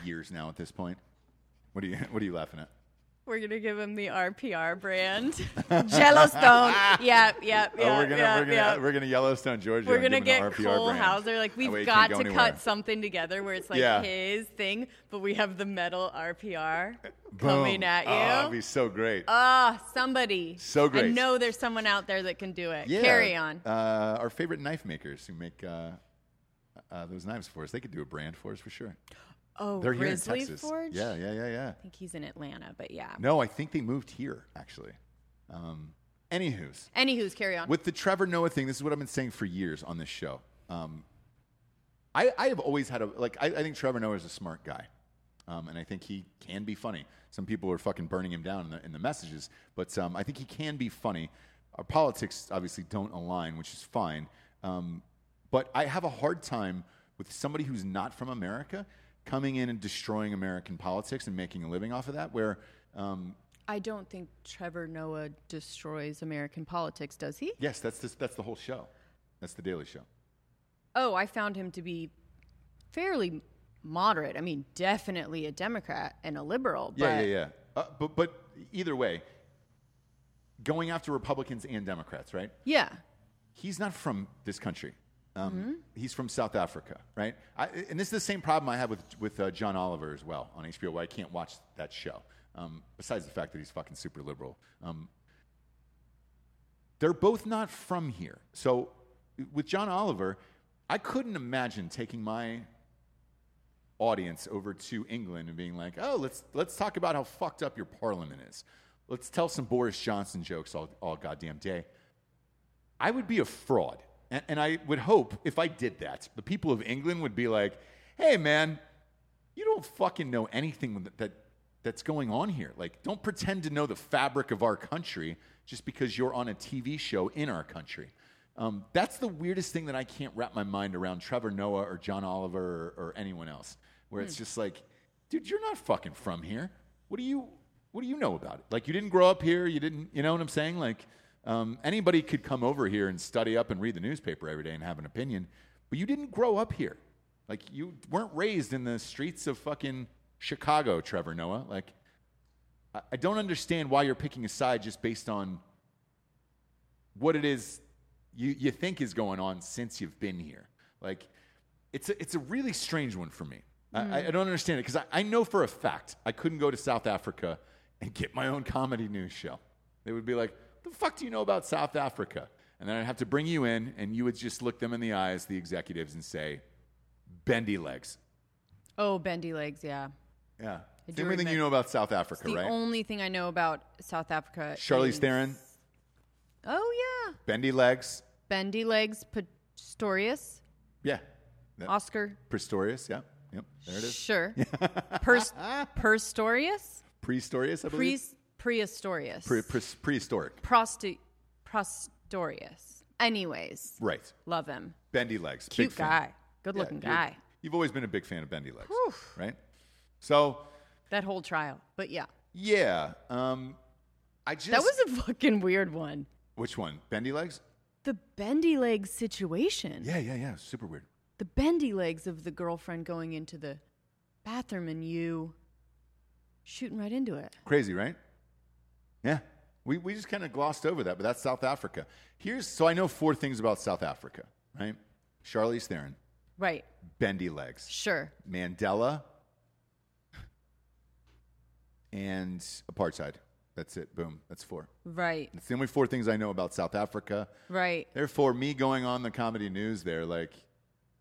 years now. At this point, what are you what are you laughing at? we're going to give him the RPR brand, Yellowstone. Yep, yep, yep. oh, we're gonna yep, we're gonna yep. we're gonna Yellowstone Giorgio. We're gonna get RPR Cole brand. Hauser. Like we've he got can't to go cut something together where it's like Yeah. his thing, but we have the metal RPR Boom. coming at Oh, it'd be so great. Ah, somebody. So great. I know there's someone out there that can do it. yeah. Carry on. Uh, our favorite knife makers who make uh, uh, those knives for us. They could do a brand for us for sure. Oh, They're here Grizzly in Texas. Forge. Yeah, yeah, yeah, yeah. I think he's in Atlanta, but yeah. No, I think they moved here actually. Um, anywho's, Anywho's, carry on. with the Trevor Noah thing, this is what I've been saying for years on this show. Um, I, I have always had a like. I, I think Trevor Noah is a smart guy, um, and I think he can be funny. Some people are fucking burning him down in the, in the messages, but um, I think he can be funny. Our politics obviously don't align, which is fine. Um, but I have a hard time with somebody who's not from America coming in and destroying American politics and making a living off of that. Where um, I don't think Trevor Noah destroys American politics, does he? yes, that's this, that's the whole show. That's the Daily Show. Oh, I found him to be fairly moderate. I mean, definitely a Democrat and a liberal. But Yeah, yeah, yeah. Uh, but but either way, going after Republicans and Democrats, right? Yeah. He's not from this country. Um, Mm-hmm. He's from South Africa, right? I, and this is the same problem I have with with uh, John Oliver as well on HBO, where I can't watch that show. Um, besides the fact that he's fucking super liberal, um, they're both not from here. So with John Oliver, I couldn't imagine taking my audience over to England and being like, "Oh, let's let's talk about how fucked up your parliament is. Let's tell some Boris Johnson jokes all, all goddamn day." I would be a fraud, and, and I would hope if I did that, the people of England would be like, "Hey, man, you don't fucking know anything that, that that's going on here. Like, don't pretend to know the fabric of our country just because you're on a TV show in our country." Um, that's the weirdest thing that I can't wrap my mind around Trevor Noah or John Oliver or, or anyone else, where it's just like, dude, you're not fucking from here. What do you What do you know about it? Like, you didn't grow up here. You didn't. You know what I'm saying? Like, um, anybody could come over here and study up and read the newspaper every day and have an opinion, but you didn't grow up here. Like, you weren't raised in the streets of fucking Chicago, Trevor Noah. Like, I, I don't understand why you're picking a side just based on what it is you, you think is going on since you've been here. Like, it's a, it's a really strange one for me. I I, I don't understand it because I, I know for a fact I couldn't go to South Africa and get my own comedy news show. They would be like, the fuck do you know about South Africa? And then I'd have to bring you in, and you would just look them in the eyes, the executives, and say, bendy legs. Oh, bendy legs. Yeah. Yeah. I It's do everything you know about South Africa, the right? only thing I know about South Africa. Charlize is- Theron, Oh yeah, bendy legs. bendy legs. Pistorius. Yeah. That- Oscar. Pistorius, yeah. Yep. There it is. Sure. Pers- Perstorius. I Pre- believe. prehistorius. Pre- pre- prehistoric. Prosti- prostorius. Anyways, Right. love him. Bendy legs. Cute guy. Good Yeah, looking guy. You've always been a big fan of bendy legs, right? So, That whole trial. But yeah, yeah. Um, I just that was a fucking weird one. which one? Bendy legs? The bendy legs situation. Yeah, yeah, yeah. Super weird. The bendy legs of the girlfriend going into the bathroom and you shooting right into it. Crazy, right? Yeah. We, we just kind of glossed over that, but that's South Africa. Here's so I know four things about South Africa, right? Charlize Theron, Right. bendy legs, Sure. Mandela, and apartheid. That's it. Boom. That's four. Right. It's the only four things I know about South Africa. Right. Therefore, me going on the comedy news there, like,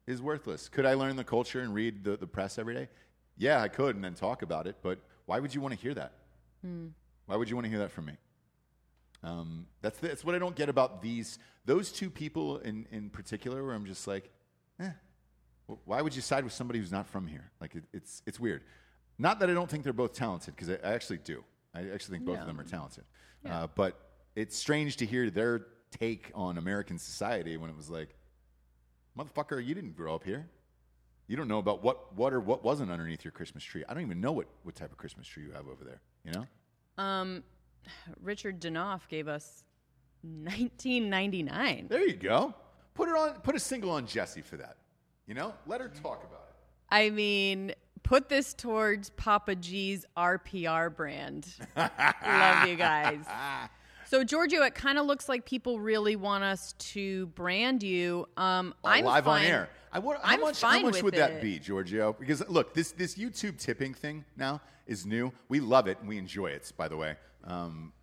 is worthless. Could I learn the culture and read the, the press every day? Yeah, I could, and then talk about it. But why would you want to hear that? Hmm. Why would you want to hear that from me? Um, that's the, that's what I don't get about these those two people in in particular. Where I'm just like, eh, why would you side with somebody who's not from here? Like it, it's it's weird. Not that I don't think they're both talented because I, I actually do. I actually think both of them are talented. Uh, but it's strange to hear their take on American society when it was like, motherfucker, you didn't grow up here. You don't know about what what or what wasn't underneath your Christmas tree. I don't even know what what type of Christmas tree you have over there. You know. Um, Richard Danoff gave us 1999. There you go. Put it on. Put a single on Jesse for that. You know, let her talk about it. I mean, put this towards Papa G's RPR brand. Love you guys. So Giorgio, it kind of looks like people really want us to brand you. Um, I'm live fine. on air. I want, how I'm much, how much with would that be, Giorgio? Because look, this this YouTube tipping thing now is new. We love it and we enjoy it. By the way, um,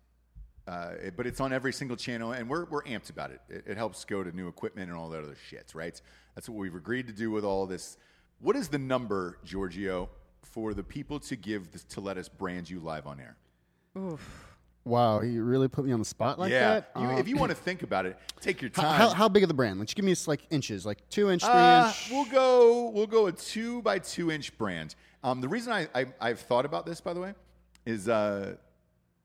uh, it- but it's on every single channel, and we're we're amped about it. it. It helps go to new equipment and all that other shit, right? That's what we've agreed to do with all this. What is the number, Giorgio, for the people to give this, to let us brand you live on air? Wow, you really put me on the spot like yeah, that. you, Uh, if you want to think about it, take your time. how, how big of the brand? Like, just give me like inches, like two inch, three Uh, inch. we'll go. We'll go a two by two inch brand. Um, the reason I, I I've thought about this, by the way, is uh,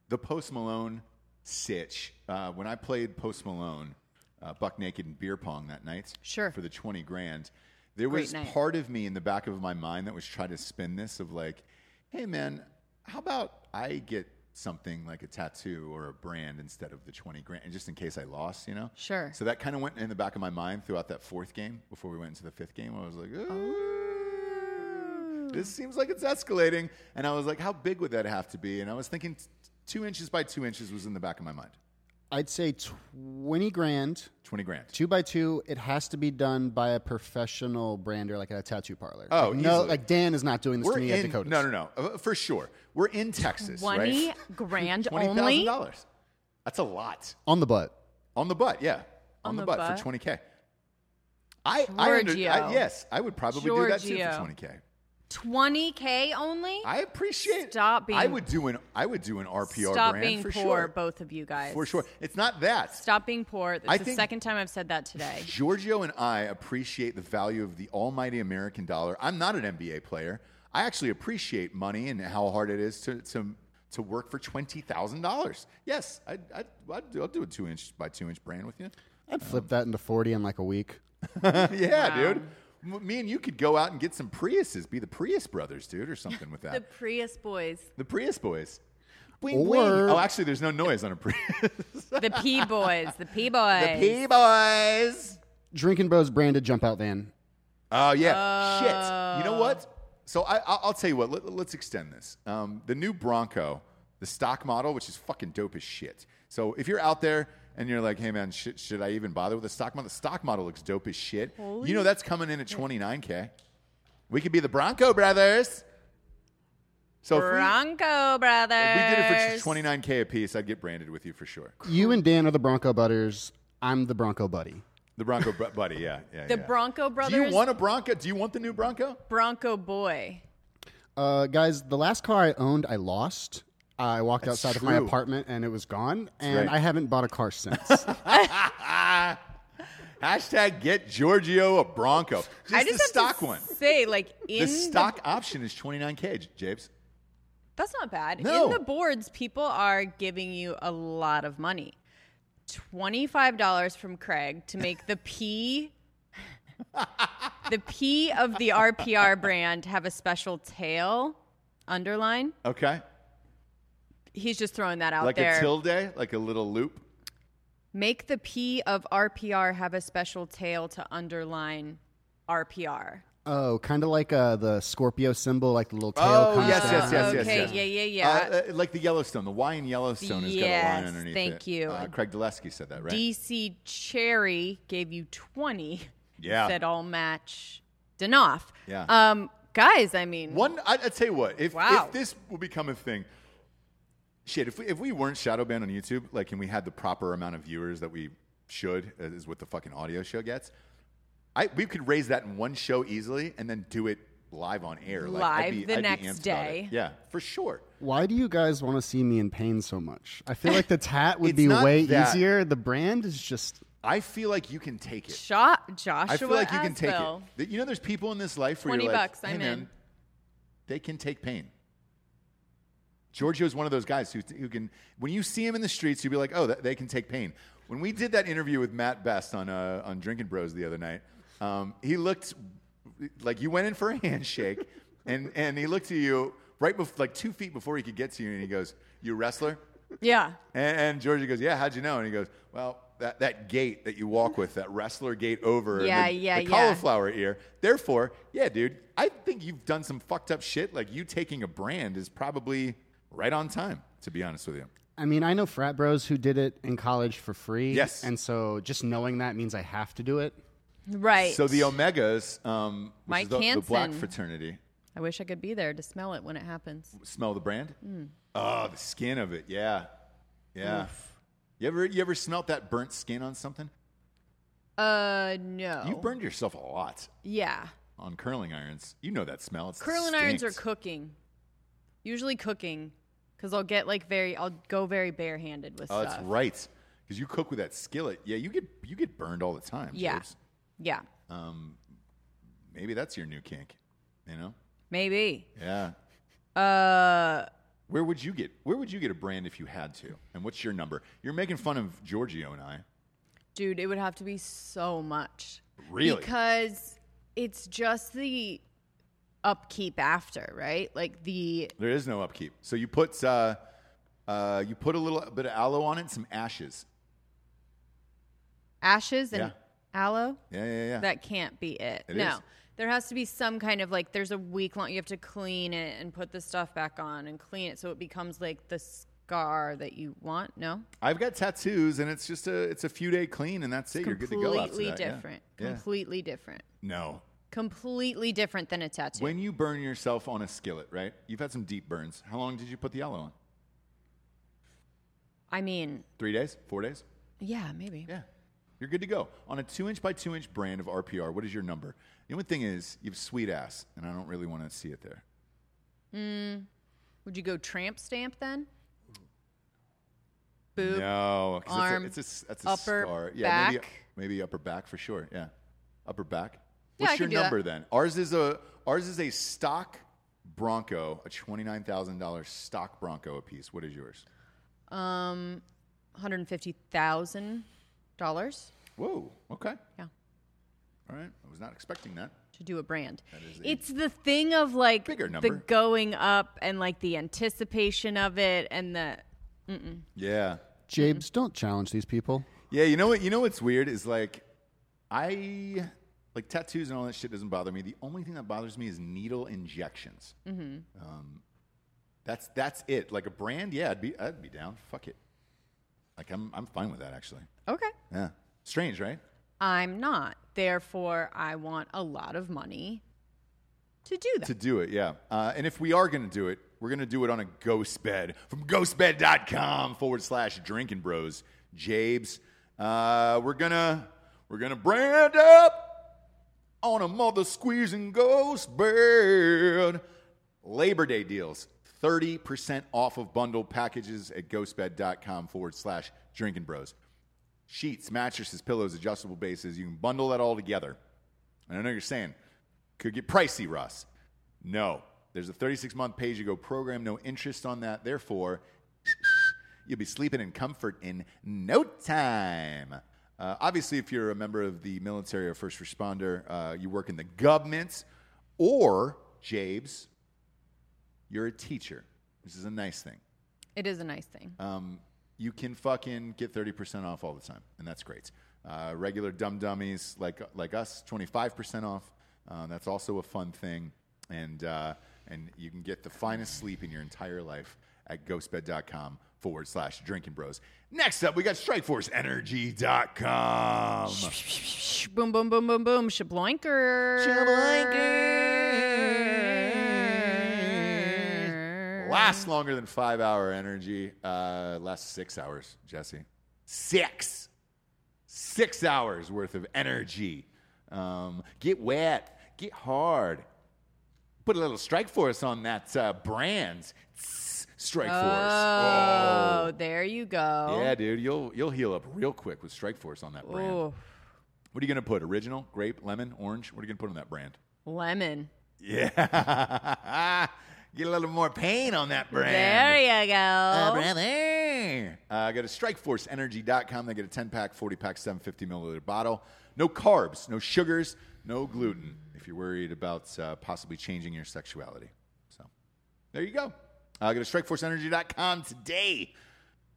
the Post Malone sitch. Uh, when I played Post Malone, uh, buck naked and beer pong that night, Sure. for the twenty grand, there Great was night. part of me in the back of my mind that was trying to spin this of like, hey man, how about I get something like a tattoo or a brand instead of the 20 grand and just in case I lost, you know? Sure. So that kind of went in the back of my mind throughout that fourth game before we went into the fifth game. I was like, oh. "Ooh, this seems like it's escalating. And I was like, how big would that have to be? And I was thinking t- two inches by two inches was in the back of my mind. I'd say twenty grand, 20 grand. two by two. It has to be done by a professional brander, like at a tattoo parlor. Oh, like, no, like Dan is not doing this We're to me at in, Dakota's. no, no, no, uh, for sure. We're in Texas, Twenty right? grand Twenty thousand only. dollars. That's a lot on the butt. on the butt. Yeah, on, On the, the butt, butt? for twenty k. I, I, under, I yes, I would probably do that too for Giorgio. Twenty k. Only. I appreciate. Stop being- I would do an. I would do an RPR Stop brand being for poor, sure. both of you guys. For sure, it's not that. Stop being poor. It's I the second time I've said that today. Giorgio and I appreciate the value of the almighty American dollar. I'm not an NBA player. I actually appreciate money and how hard it is to to, to work for twenty thousand dollars. Yes, I, I, I'd do, I'll do a two inch by two inch brand with you. I'd flip that into forty in like a week. yeah, Wow. dude. M- Me and you could go out and get some Priuses, be the Prius brothers, dude, or something with that. The. Prius boys. the Prius boys. Bling, Or- bling. Oh, actually, there's no noise on a Prius. The P boys. The P boys. the P boys. Drinking Bros branded jump out van. Oh yeah, shit. You know what? So I, I'll, I'll tell you what. Let, us extend this. Um, the new Bronco, the stock model, which is fucking dope as shit. So if you're out there and you're like, hey man, should, should I even bother with the stock model? The stock model looks dope as shit. you know that's coming in at 29k. We could be the Bronco brothers. So if we, Bronco brothers. if we did it for 29k a piece, I'd get branded with you for sure. You and Dan are the Bronco butters. I'm the Bronco buddy. The Bronco bu- buddy, yeah, yeah. The yeah. Bronco Do you want a Bronco? Do you want the new Bronco? Bronco boy. Uh, guys, the last car I owned, I lost. I walked That's outside of my apartment and it was gone, and right. I haven't bought a car since. Hashtag get Giorgio a Bronco. Just, I the just have stock to one. say, like in The stock option is twenty nine k, Jabes. That's not bad. No. In the boards, people are giving you a lot of money. Twenty-five dollars from Craig to make the P, the P of the RPR brand have a special tail underline. Okay. He's just throwing that out Like there. a tilde, like a little loop. Make the P of RPR have a special tail to underline RPR. oh, kind of like uh, the Scorpio symbol, like the little tail. Oh, comes yes, down. yes, yes, yes, Okay, yes. yeah, yeah, yeah. Uh, uh, like the Yellowstone. The Y in Yellowstone has got a line underneath thank it. you. Uh, Craig Dulesky said that, right? DC Cherry gave you 20. Yeah. Said all match Danoff. Yeah. Um, guys, I mean, One, I, I tell you what, if, Wow. if this will become a thing, Shit, if we, if we weren't shadow banned on YouTube, like, and we had the proper amount of viewers that we should, is what the fucking audio show gets, I we could raise that in one show easily and then do it live on air. Like, I'd Live be- the I'd be next amped day. Yeah, for sure. Why do you guys want to see me in pain so much? I feel like the tat would It's be not way that. easier. The brand is just I feel like you can take it. Shot Joshua. I feel like you can take Asbell. it. That- You know, there's people in this life where 20 you're like, bucks, hey I'm man, in. they can take pain. Giorgio's one of those guys who, who can, when you see him in the streets, you'll be like, oh, they can take pain. When we did that interview with Matt Best on, uh, on Drinking Bros the other night, um, he looked like you went in for a handshake, and, and he looked at you right before, like two feet before he could get to you, and he goes, you wrestler? Yeah. And, and Georgie goes, "Yeah, how'd you know?" And he goes, "Well, that, that gate that you walk with, that wrestler gate over, Yeah, the, yeah, the yeah. cauliflower ear. Therefore, yeah, dude, I think you've done some fucked up shit. Like you taking a brand is probably right on time. To be honest with you, I mean, I know frat bros who did it in college for free. Yes. And so just knowing that means I have to do it. Right. so the Omegas, um, which Mike is the, the black fraternity, I wish I could be there to smell it when it happens. smell the brand. Mm. Oh, the skin of it, yeah, yeah. You ever you ever smelt that burnt skin on something? Uh, no. You burned yourself a lot Yeah. on curling irons. You know that smell. It's Curling irons are distinct. cooking. Usually cooking, because I'll get like very, I'll go very barehanded with Oh, stuff. that's right. Because you cook with that skillet. Yeah, you get you get burned all the time. Yeah. Yeah. Maybe that's your new kink. You know? Maybe. Yeah. Uh, Where would you get Where would you get a brand if you had to? And what's your number? You're making fun of Giorgio and I. dude, it would have to be so much. Really? Because it's just the upkeep after, right? Like the There is no upkeep. So you put uh, uh, you put a little bit of aloe on it, some ashes. ashes and aloe. Yeah, yeah, yeah. That can't be it. It no. is. There has to be some kind of like there's a week long you have to clean it and put the stuff back on and clean it so it becomes like the scar that you want. No? I've got tattoos, and it's just a it's a few day clean, and that's it. You're good to go. After Completely that. Yeah. different. Yeah. Completely different. No. Completely different than a tattoo. When you burn yourself on a skillet, right? You've had some deep burns. How long did you put the aloe on? I mean, Three days? Four days? yeah, maybe. Yeah. You're good to go. On a two inch by two inch brand of RPR, what is your number? The only thing is, you have sweet ass, and I don't really want to see it there. Hmm. Would you go tramp stamp then? Boob. no, 'cause arm, it's a, it's a, that's a upper scar. Yeah, maybe, back. maybe upper back for sure. Yeah, upper back. Yeah, What's I your can do that. number then? Ours is a ours is a stock Bronco, a twenty nine thousand dollars stock Bronco a piece. What is yours? Um, hundred and fifty thousand dollars. Whoa. Okay. Yeah, All right. I was not expecting that. to do a brand. is a It's the thing of like bigger the going up and like the anticipation of it and the Yeah. Jabes, don't challenge these people. Yeah, you know what? You know what's weird is like, I like tattoos and all that shit doesn't bother me. The only thing that bothers me is needle injections. Mm-hmm. Um, that's that's it. Like a brand, yeah, I'd be I'd be down. Fuck it. Like I'm I'm fine with that actually. okay. Yeah, strange, right? I'm not. Therefore, I want a lot of money to do that. To do it, yeah. Uh, and if we are going to do it, we're going to do it on a ghost bed from ghostbed.com forward slash drinking bros. Jabes, uh, we're gonna we're gonna brand up on a mother squeezing ghost bed. Labor Day deals. 30% off of bundle packages at ghostbed.com forward slash drinking bros. Sheets, mattresses, pillows, adjustable bases. You can bundle that all together. And I know you're saying, could get pricey, Russ. No. There's a 36 month pay you go program, no interest on that. Therefore, you'll be sleeping in comfort in no time. Uh, obviously, if you're a member of the military or first responder, uh, you work in the government, or, Jabes, you're a teacher. This is a nice thing. it is a nice thing. Um, you can fucking get 30% off all the time, and that's great. Uh, regular dumb dummies like, like us, 25% off. Uh, that's also a fun thing. And, uh, and you can get the finest sleep in your entire life at ghostbed.com forward slash drinking bros. Next up, we got strikeforceenergy.com. boom, boom, boom, boom, boom. Shabloinker. lasts longer than five hour energy. Uh, lasts six hours, Jesse. Six. Six hours worth of energy. Um, get wet, get hard. Put a little strike force on that uh, brand. Strike force. Oh, there you go. Oh. Yeah, dude, you'll you'll heal up real quick with Strike Force on that brand. Ooh, What are you gonna put? Original, grape, lemon, orange. What are you gonna put on that brand? lemon. Yeah, get a little more pain on that brand. There you go. Uh, brother. Uh, go to strikeforceenergy.com. They get a 10 pack, 40 pack, 750 milliliter bottle. No carbs, no sugars, no gluten if you're worried about uh, possibly changing your sexuality. So there you go. Uh, go to strikeforceenergy.com today.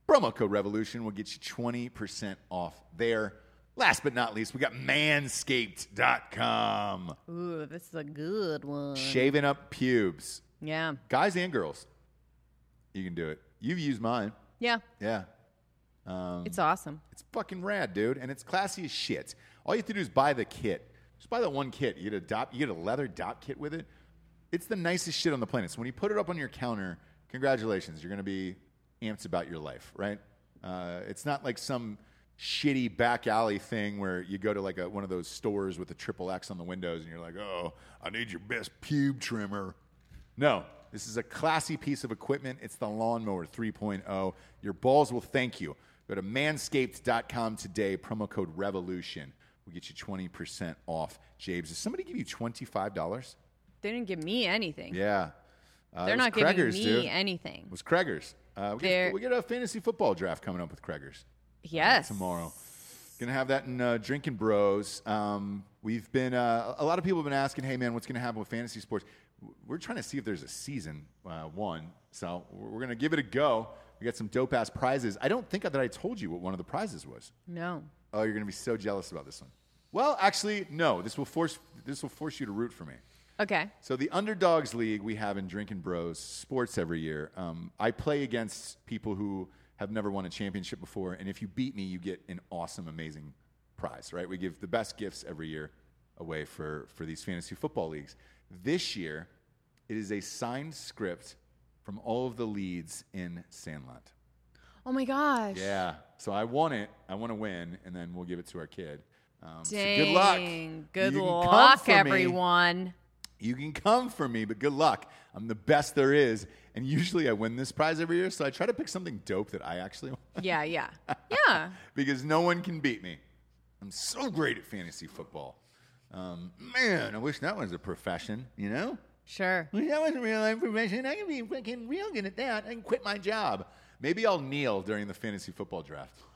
Promo code revolution will get you 20% off there. Last but not least, we got manscaped.com. Ooh, this is a good one. Shaving up pubes. Yeah. Guys and girls, you can do it. You've used mine. Yeah. Yeah. Um, It's awesome. it's fucking rad, dude, and it's classy as shit. All you have to do is buy the kit. Just buy that one kit. You get a dopp, you get a leather dopp kit with it. It's the nicest shit on the planet. So when you put it up on your counter, congratulations, you're gonna be amped about your life, right? Uh, it's not like some shitty back alley thing where you go to like a, one of those stores with a triple X on the windows and you're like, oh, I need your best pube trimmer. No, this is a classy piece of equipment. It's the Lawnmower 3.0. Your balls will thank you. Go to manscaped.com today, promo code REVOLUTION. We'll get you 20% off. Jabes, did somebody give you $25? They didn't give me anything. Yeah. Uh, They're not giving Kreger's, me dude. anything. It was Kreger's. Uh, we, They're- get, we get a fantasy football draft coming up with Kreger's Yes. tomorrow. Gonna have that in uh, Drinking Bros. Um, we've been uh, a lot of people have been asking, "Hey man, what's gonna happen with fantasy sports?" W- We're trying to see if there's a season uh, one, so we're we're gonna give it a go. We got some dope ass prizes. I don't think that I told you what one of the prizes was. No. Oh, you're gonna be so jealous about this one. Well, actually, no. This will force this will force you to root for me. Okay. So the Underdogs League we have in Drinking Bros Sports every year. Um, I play against people who have never won a championship before, and if you beat me, you get an awesome, amazing prize. Right? We give the best gifts every year away for for these fantasy football leagues. This year, it is a signed script from all of the leads in Sandlot. Oh my gosh. Yeah. So I want it. I want to win, and then we'll give it to our kid. Um, so Dang. good luck. Good luck, everyone. You can come for me, but good luck. I'm the best there is. And usually I win this prize every year, so I try to pick something dope that I actually want Yeah, yeah. Yeah. because no one can beat me. I'm so great at fantasy football. Um, man, I wish that was a profession, you know? Sure. That was a real life profession. I can be fucking real good at that. I can quit my job. Maybe I'll kneel during the fantasy football draft.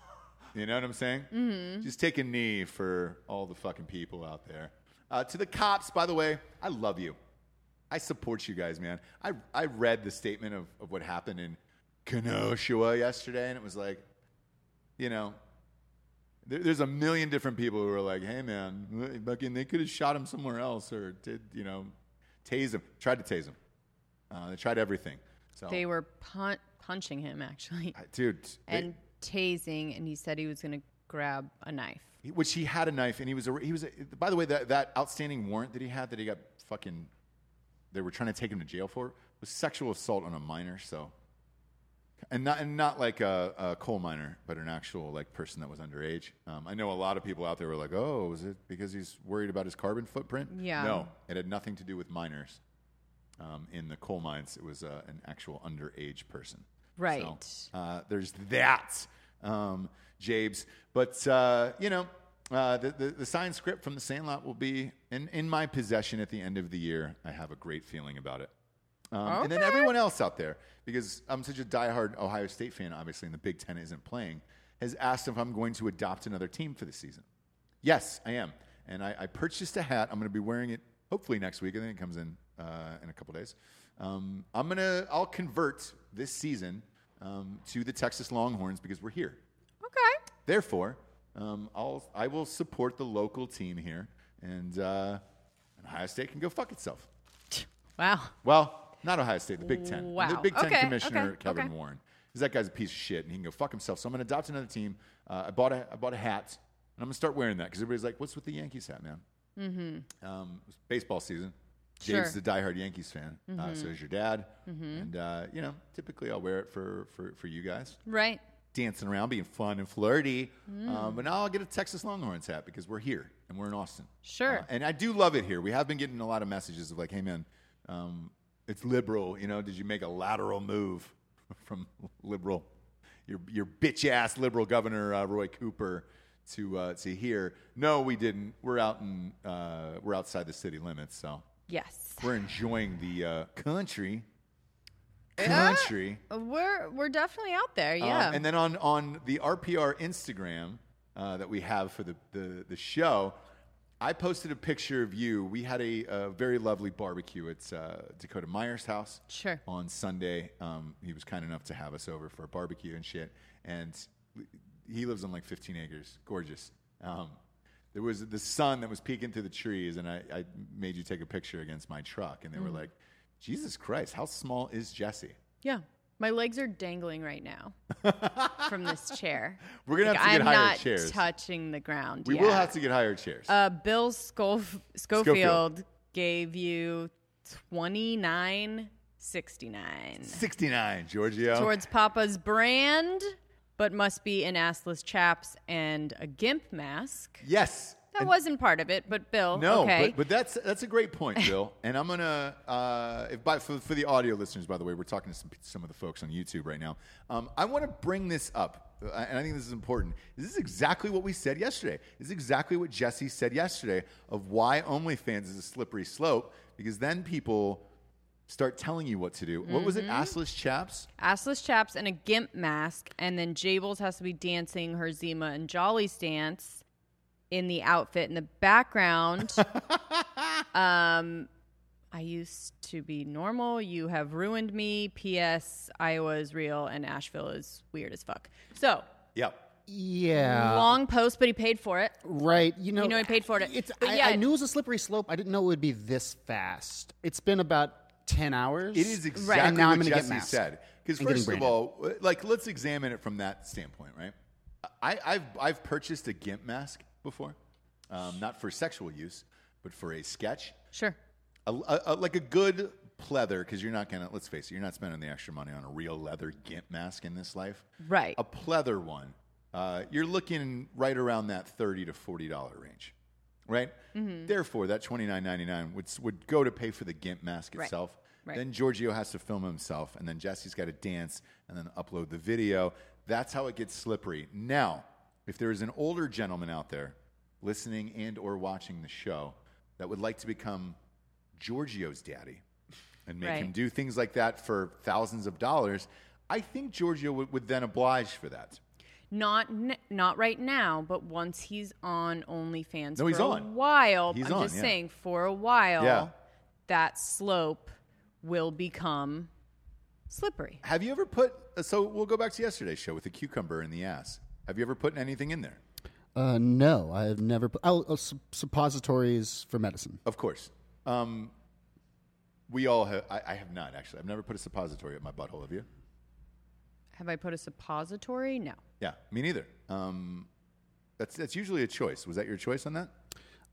You know what I'm saying? Mm-hmm. Just take a knee for all the fucking people out there. Uh, to the cops, by the way, I love you. I support you guys, man. I, I read the statement of, of what happened in Kenosha yesterday, and it was like, you know, there, there's a million different people who are like, hey, man, fucking, they could have shot him somewhere else or did, you know, tase him, tried to tase him. Uh, they tried everything. So, They were pun- punching him, actually, I- dude, they- and tasing, and he said he was going to grab a knife. Which he had a knife, and he was a, he was. A, by the way, that that outstanding warrant that he had that he got fucking, they were trying to take him to jail for was sexual assault on a minor. So, and not and not like a, a coal miner, but an actual like person that was underage. Um, I know a lot of people out there were like, "Oh, was it because he's worried about his carbon footprint?" Yeah. No, it had nothing to do with miners. Um, in the coal mines, it was uh, an actual underage person. Right. So, uh, there's that, um, Jabes. But, uh, you know, uh, the, the, the signed script from the Sandlot will be in, in my possession at the end of the year. I have a great feeling about it. Um, And then everyone else out there, because I'm such a diehard Ohio State fan, obviously, and the Big Ten isn't playing, has asked if I'm going to adopt another team for the season. Yes, I am. And I, I purchased a hat. I'm going to be wearing it hopefully next week. I think it comes in uh, in a couple days. Um, I'm going to, I'll convert this season um, to the Texas Longhorns because we're here. Therefore, um, I'll, I will support the local team here, and, uh, and Ohio State can go fuck itself. Wow. Well, not Ohio State, the Big Ten. Wow. The Big Ten Okay, commissioner, okay, Kevin okay. Warren. Because that guy's a piece of shit, and he can go fuck himself. So I'm going to adopt another team. Uh, I, bought a, I bought a hat, and I'm going to start wearing that because everybody's like, what's with the Yankees hat, man? Mm-hmm. Um, baseball season. Dave's Sure. the diehard Yankees fan. Uh, so is your dad. And, uh, you know, typically I'll wear it for, for, for you guys. Right. Dancing around, being fun and flirty. Um, but now I'll get a Texas Longhorns hat because we're here and we're in Austin. Sure. Uh, and I do love it here. We have been getting a lot of messages of like, hey, man, um, it's liberal. You know, did you make a lateral move from liberal, your, your bitch ass liberal governor, uh, Roy Cooper, to, uh, to here? No, we didn't. We're out in, uh, we're outside the city limits. So Yes. we're enjoying the uh, country. Country. We're we're definitely out there. Um, Yeah. and then on on the RPR Instagram uh, that we have for the, the the show, I posted a picture of you. We had a, a very lovely barbecue at uh, Dakota Meyer's house. Sure. On Sunday, um, he was kind enough to have us over for a barbecue and shit. And he lives on like 15 acres, gorgeous. Um, there was the sun that was peeking through the trees, and I, I made you take a picture against my truck, and they Mm. were like, "Jesus Christ, how small is Jesse?" yeah. My legs are dangling right now from this chair. We're gonna Like, have to get I'm higher not chairs. touching the ground. We yeah. will have to get higher chairs. Uh, Bill Scof- Schofield. Schofield gave you twenty nine sixty nine 69, Giorgio. towards Papa's brand, but must be in assless chaps and a gimp mask. yes. That And- wasn't part of it, but Bill. no, okay. but, but that's that's a great point, Bill. and I'm gonna uh, if by, for, for the audio listeners, by the way, we're talking to some, some of the folks on YouTube right now. Um, I want to bring this up, uh, and I think this is important. This is exactly what we said yesterday. This is exactly what Jesse said yesterday of why OnlyFans is a slippery slope because then people start telling you what to do. What was it? Mm-hmm. Assless chaps. assless chaps and a gimp mask, and then Jables has to be dancing her Zima and Jolly's dance in the outfit in the background. um, I used to be normal. You have ruined me. P.S. Iowa is real, and Asheville is weird as fuck. So Yep. Yeah. long post, but he paid for it. Right. You know, You know, he paid for it. It's, But I, yeah. I knew it was a slippery slope. I didn't know it would be this fast. It's been about 10 hours. It is exactly And now I'm what gonna get Jesse masked said. Because first of all, like let's examine it from that standpoint, right? I, I've I've purchased a gimp mask before, um, not for sexual use, but for a sketch, Sure. a, a- a- like a good pleather. Because you're not gonna let's face it, you're not spending the extra money on a real leather gimp mask in this life, Right. A pleather one, uh, you're looking right around that thirty to forty dollar range, right? Mm-hmm. Therefore, that twenty nine ninety nine would would go to pay for the gimp mask Right. itself. Right. Then Giorgio has to film himself, and then Jesse's got to dance and then upload the video. That's how it gets slippery. Now, if there is an older gentleman out there listening and or watching the show that would like to become Giorgio's daddy and make him do things like that for thousands of dollars, I think Giorgio would, would then oblige for that. Not n- not right now, but once he's on OnlyFans No, for he's a on. while, He's I'm on, just yeah. saying for a while, Yeah. that slope will become slippery. Have you ever put? So we'll go back to yesterday's show with the cucumber in the ass. Have you ever put anything in there? Uh, no, I have never. Put, oh, sup- suppositories for medicine. Of course. Um, we all have. I, I have not actually. I've never put a suppository at my butthole. Have you? Have I put a suppository? No. Yeah, me neither. Um, that's that's usually a choice. Was that your choice on that?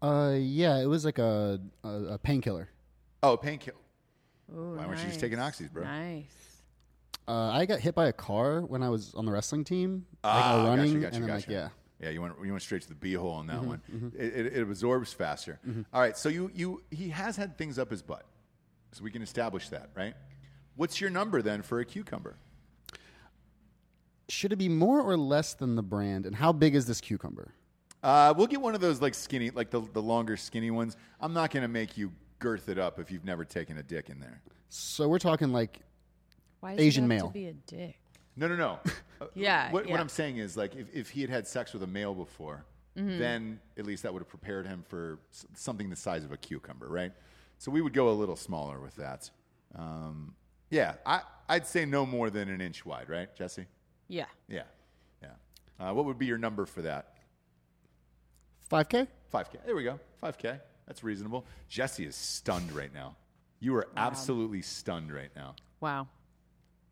Uh, yeah, it was like a, a, a painkiller. Oh, painkiller. Ooh, Why weren't you just taking oxys, bro? Nice. Uh, I got hit by a car when I was on the wrestling team, like Ah, uh, gotcha, running, gotcha, and then gotcha. like yeah. Yeah, you went you went straight to the beehole on Mm-hmm, that one. It, it, it absorbs faster. All right, so you you he has had things up his butt, so we can establish that, right? What's your number then for a cucumber? Should it be more or less than the brand? And how big is this cucumber? Uh, we'll get one of those like skinny, like the the longer skinny ones. I'm not gonna make you girth it up if you've never taken a dick in there. So we're talking like Why does Asian it have male. to be a dick? No, no, no. Uh, Yeah, What, what yeah. I'm saying is, like, if, if he had had sex with a male before, Mm-hmm. then at least that would have prepared him for s- something the size of a cucumber, right? So we would go a little smaller with that. Um, yeah, I, I'd say no more than an inch wide, right, Jesse? Yeah. Yeah, yeah. Uh, what would be your number for that? 5K? 5K. There we go. 5K. That's reasonable. Jesse is stunned right now. You are absolutely stunned right now. Wow.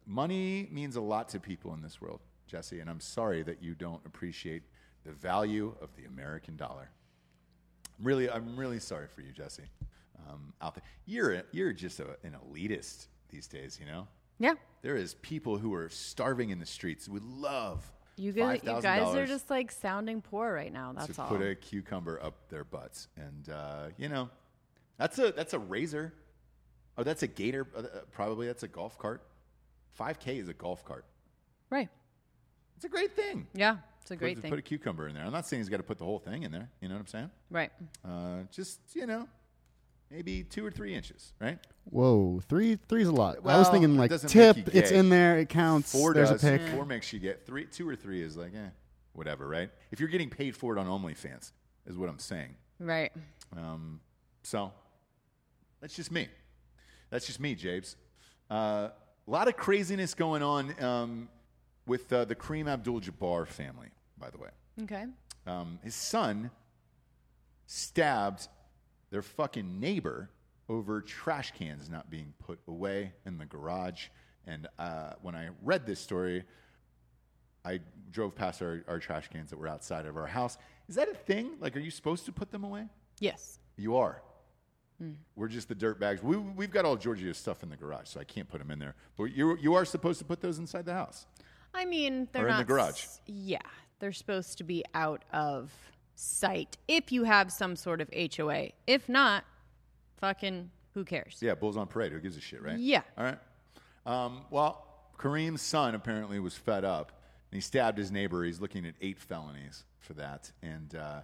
Money means a lot to people in this world, Jesse, and I'm sorry that you don't appreciate the value of the American dollar. Really, I'm really sorry for you, Jesse. um, out there. You're you're just a, an elitist these days, you know. Yeah. There is people who are starving in the streets We love You guys, you guys are just like sounding poor right now. That's to all. put a cucumber up their butts, and uh, you know, that's a that's a razor. Oh, that's a gator. Uh, uh, probably that's a golf cart. Five K is a golf cart. right. It's a great thing. Yeah. It's a Put- great thing. Put a cucumber in there. I'm not saying he's got to put the whole thing in there. You know what I'm saying? right. Uh, just you know, maybe two or three inches, right? Whoa, three three's a lot. Well, I was thinking like doesn't tip, it's in there, it counts. Four There's does. a pick. Four makes you get three. Two or three is like, eh, whatever, right? If you're getting paid for it on OnlyFans, is what I'm saying. Right. Um, so that's just me. That's just me, Jabes. Uh, a lot of craziness going on um, with uh, the Kareem Abdul-Jabbar family, by the way. Okay. Um, his son stabbed their fucking neighbor over trash cans not being put away in the garage. And uh, when I read this story, I drove past our, our trash cans that were outside of our house. Is that a thing? Like, are you supposed to put them away? Yes. You are. We're just the dirt bags. We, we've got all Giorgio's stuff in the garage, so I can't put them in there. But you, you are supposed to put those inside the house. I mean, they're Or in the garage. s- yeah, they're supposed to be out of sight if you have some sort of HOA. If not, fucking who cares? Yeah, Bulls on Parade. Who gives a shit, right? Yeah. All right. Um, well, Kareem's son apparently was fed up and he stabbed his neighbor. He's looking at eight felonies for that. And uh,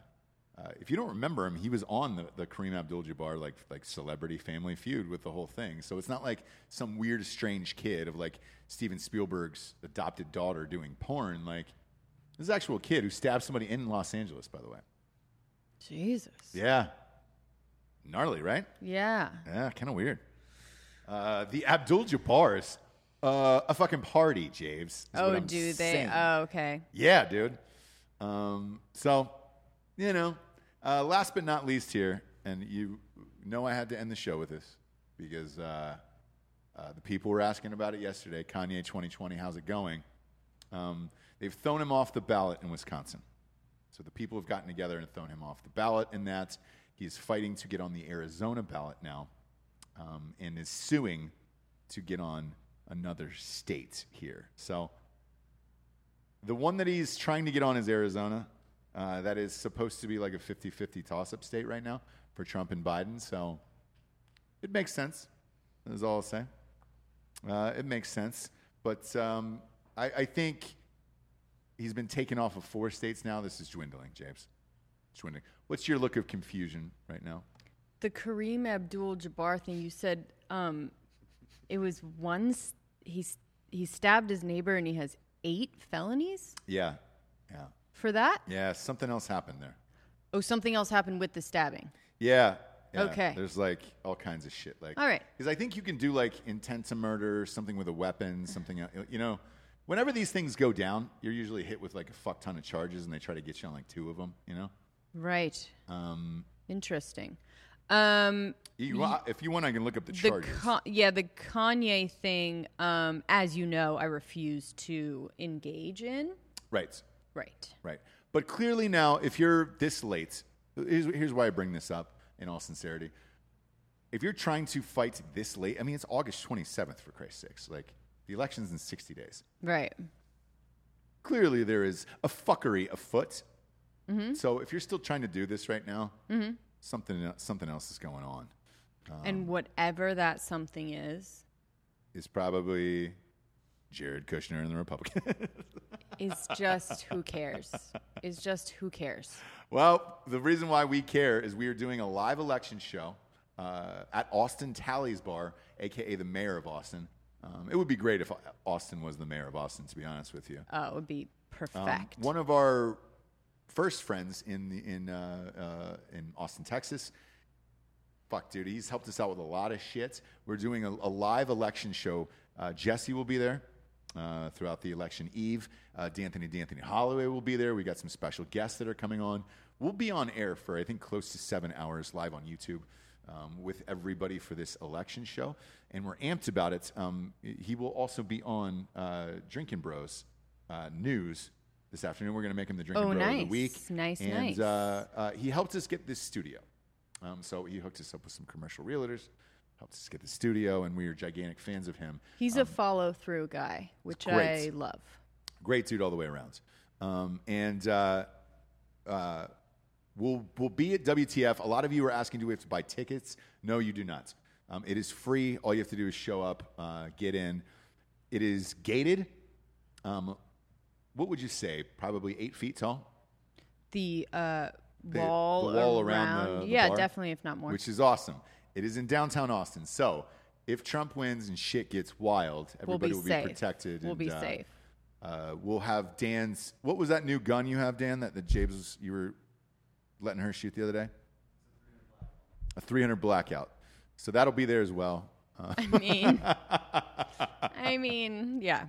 uh, if you don't remember him, he was on the, the Kareem Abdul-Jabbar like like celebrity family feud with the whole thing. So it's not like some weird strange kid of like Steven Spielberg's adopted daughter doing porn. Like this is an actual kid who stabbed somebody in Los Angeles, by the way. Jesus. Yeah. Gnarly, right? Yeah. Yeah, kind of weird. Uh, the Abdul Jabbars, uh, a fucking party, James. Oh, do they? saying. Oh, okay. yeah, dude. Um, so, you know, uh, last but not least here, and you know I had to end the show with this because uh, uh, the people were asking about it yesterday. Kanye 2020, how's it going? Um, they've thrown him off the ballot in Wisconsin. So the people have gotten together and thrown him off the ballot, and that he's fighting to get on the Arizona ballot now, um, and is suing to get on another state here. So the one that he's trying to get on is Arizona. Uh, that is supposed to be like a 50 50 toss up state right now for Trump and Biden. So it makes sense, is all I'll say. Uh, it makes sense. But um, I, I think he's been taken off of four states now. This is dwindling, James. It's dwindling. What's your look of confusion right now? The Kareem Abdul-Jabbar thing. You said um, it was one. He he stabbed his neighbor and he has eight felonies Yeah. Yeah. For that. Yeah. Something else happened there. Oh, something else happened with the stabbing. Yeah. yeah. Okay. There's like all kinds of shit. Like, All right. Because I think you can do like intent to murder, something with a weapon, something. You know, whenever these things go down, you're usually hit with like a fuck ton of charges, and they try to get you on like two of them. You know. Right. Um, Interesting. Um, you, if you want, I can look up the the charges. Ka- yeah, the Kanye thing. Um, as you know, I refuse to engage in. right. Right. Right. But clearly now, if you're this late, here's, here's why I bring this up in all sincerity. If you're trying to fight this late, I mean, it's August 27th, for Christ's sakes. Like, the election's in 60 days. Right. Clearly, there is a fuckery afoot. Mm-hmm. So if you're still trying to do this right now, mm-hmm. something, el- something else is going on. and um, whatever that something is, is probably Jared Kushner and the Republicans. is just who cares. Is just who cares. Well, the reason why we care is we are doing a live election show uh, at Austin Tally's Bar, aka the mayor of Austin. Um, it would be great if Austin was the mayor of Austin, to be honest with you. Oh, it would be Um, perfect. one of our first friends in the, in uh, uh, in Austin, Texas. Fuck, dude, he's helped us out with a lot of shit. We're doing a, a live election show. Uh, Jesse will be there uh, throughout the election eve. Uh, D'Anthony D'Anthony Holloway will be there. We got some special guests that are coming on. We'll be on air for I think close to seven hours live on YouTube. Um, with everybody for this election show, and we're amped about it. Um, he will also be on uh, Drinking Bros uh, News this afternoon. We're going to make him the Drinking Oh, Bro of the nice. week. Nice, and, nice. Uh, uh, he helped us get this studio. Um, so he hooked us up with some commercial realtors, helped us get the studio, and we are gigantic fans of him. He's a follow through guy, which I love. great dude all the way around. Um, and uh, uh, we'll we'll be at WTF. A lot of you are asking, do we have to buy tickets? No, you do not. Um, it is free. All you have to do is show up, uh, get in. It is gated. Um, what would you say? Probably eight feet tall, The uh, The- wall, the wall around the- the yeah, bar? definitely, if not more. which is awesome. It is in downtown Austin. So if Trump wins and shit gets wild, we'll everybody be will safe. be protected. We'll and, be uh, safe. Uh, we'll have Dan's. What was that new gun you have, Dan? That the James was, you were letting her shoot the other day. A 300 blackout. So that'll be there as well. Uh, I mean, I mean, yeah.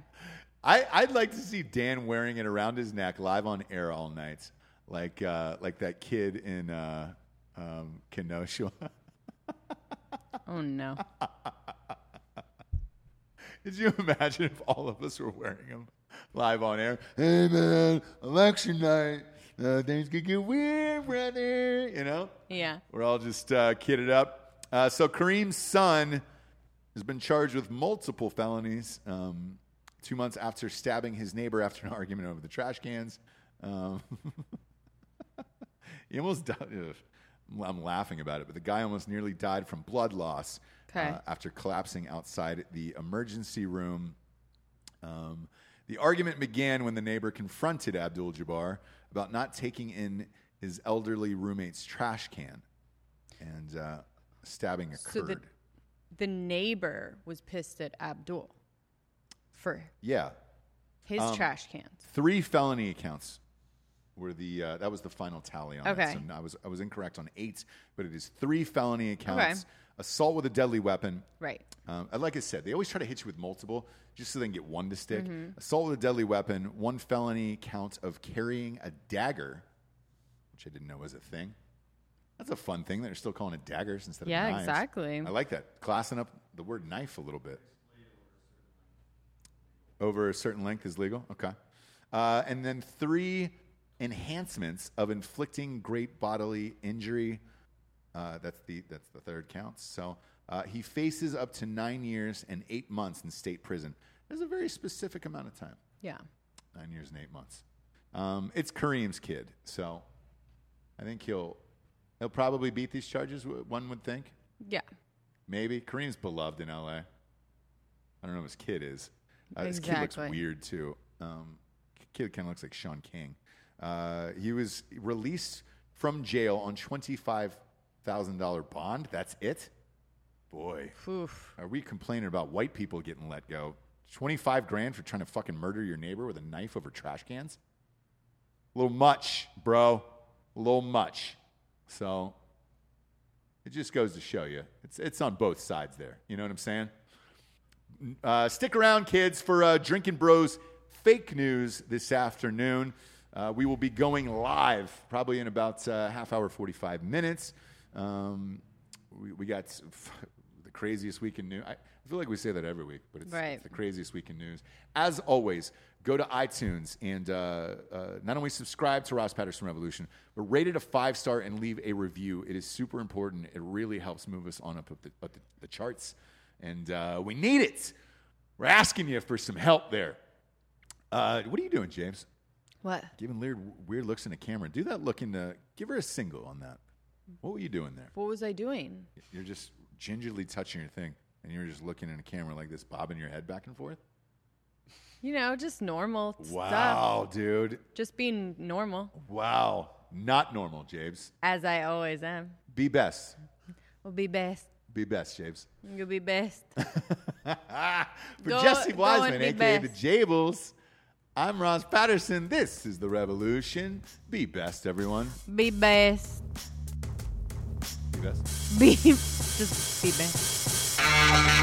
I, I'd like to see Dan wearing it around his neck live on air all night, like uh, like that kid in uh, um, Kenosha. Oh no. Could you imagine if all of us were wearing them live on air? Hey man, election night. Uh, things could get weird, brother. You know, Yeah. we're all just uh, kidded up. Uh, so Kareem's son has been charged with multiple felonies. Um, two months after stabbing his neighbor after an argument over the trash cans. Um, he almost died. I'm laughing about it, but the guy almost nearly died from blood loss Okay. uh, after collapsing outside the emergency room. Um, the argument began when the neighbor confronted Abdul Jabbar about not taking in his elderly roommate's trash can and uh, stabbing So occurred. the the neighbor was pissed at Abdul for yeah, his Um, trash cans. three felony accounts were the uh, that was the final tally on Okay. it. So I was I was incorrect on eight, but it is three felony accounts: Okay. assault with a deadly weapon. Right. Um, like I said, they always try to hit you with multiple just so they can get one to stick. Mm-hmm. Assault with a deadly weapon, one felony count of carrying a dagger, which I didn't know was a thing. That's a fun thing that they're still calling it daggers instead Yeah, of knives. Yeah, exactly. I like that. Classing up the word knife a little bit. Over a certain length is legal? Okay. Uh, and then three enhancements of inflicting great bodily injury. Uh, that's the that's the third count. So uh, he faces up to nine years and eight months in state prison. There's a very specific amount of time. Yeah. Nine years and eight months. Um, it's Kareem's kid, so I think he'll he'll probably beat these charges. One would think. Yeah. Maybe Kareem's beloved in LA. I don't know if his kid is. Uh, His kid looks weird too. Um, kid kind of looks like Shaun King. Uh, he was released from jail on twenty five thousand dollar bond. That's it. Boy, Oof. are we complaining about white people getting let go? Twenty five grand for trying to fucking murder your neighbor with a knife over trash cans. A little much, bro. A little much. So it just goes to show you, it's it's on both sides there. You know what I'm saying? Uh, stick around, kids, for uh, Drinking Bros fake news this afternoon. Uh, we will be going live probably in about uh, half hour, 45 minutes. Um, we, we got s- the craziest week in news. I, I feel like we say that every week, but it's, Right. it's the craziest week in news. As always, go to iTunes and uh, uh, not only subscribe to Ross Patterson Revolution, but rate it a five star and leave a review. It is super important. It really helps move us on up, up, the, up the, the charts, and uh, we need it. We're asking you for some help there. Uh, what are you doing, James? What? Giving weird, weird looks in the camera. Do that look in the. Give her a single on that. What were you doing there? What was I doing? You're just gingerly touching your thing, and you're just looking in a camera like this, bobbing your head back and forth. You know, just normal stuff. Wow, dude. Just being normal, Wow. Not normal, James. as I always am. Be best. We'll be best. Be best, James. You'll be best. For Go- Jesse Wiseman, be aka the best. Jables, I'm Ross Patterson. This is the Revolution. Be best, everyone. Be best. Be best. Be just be best.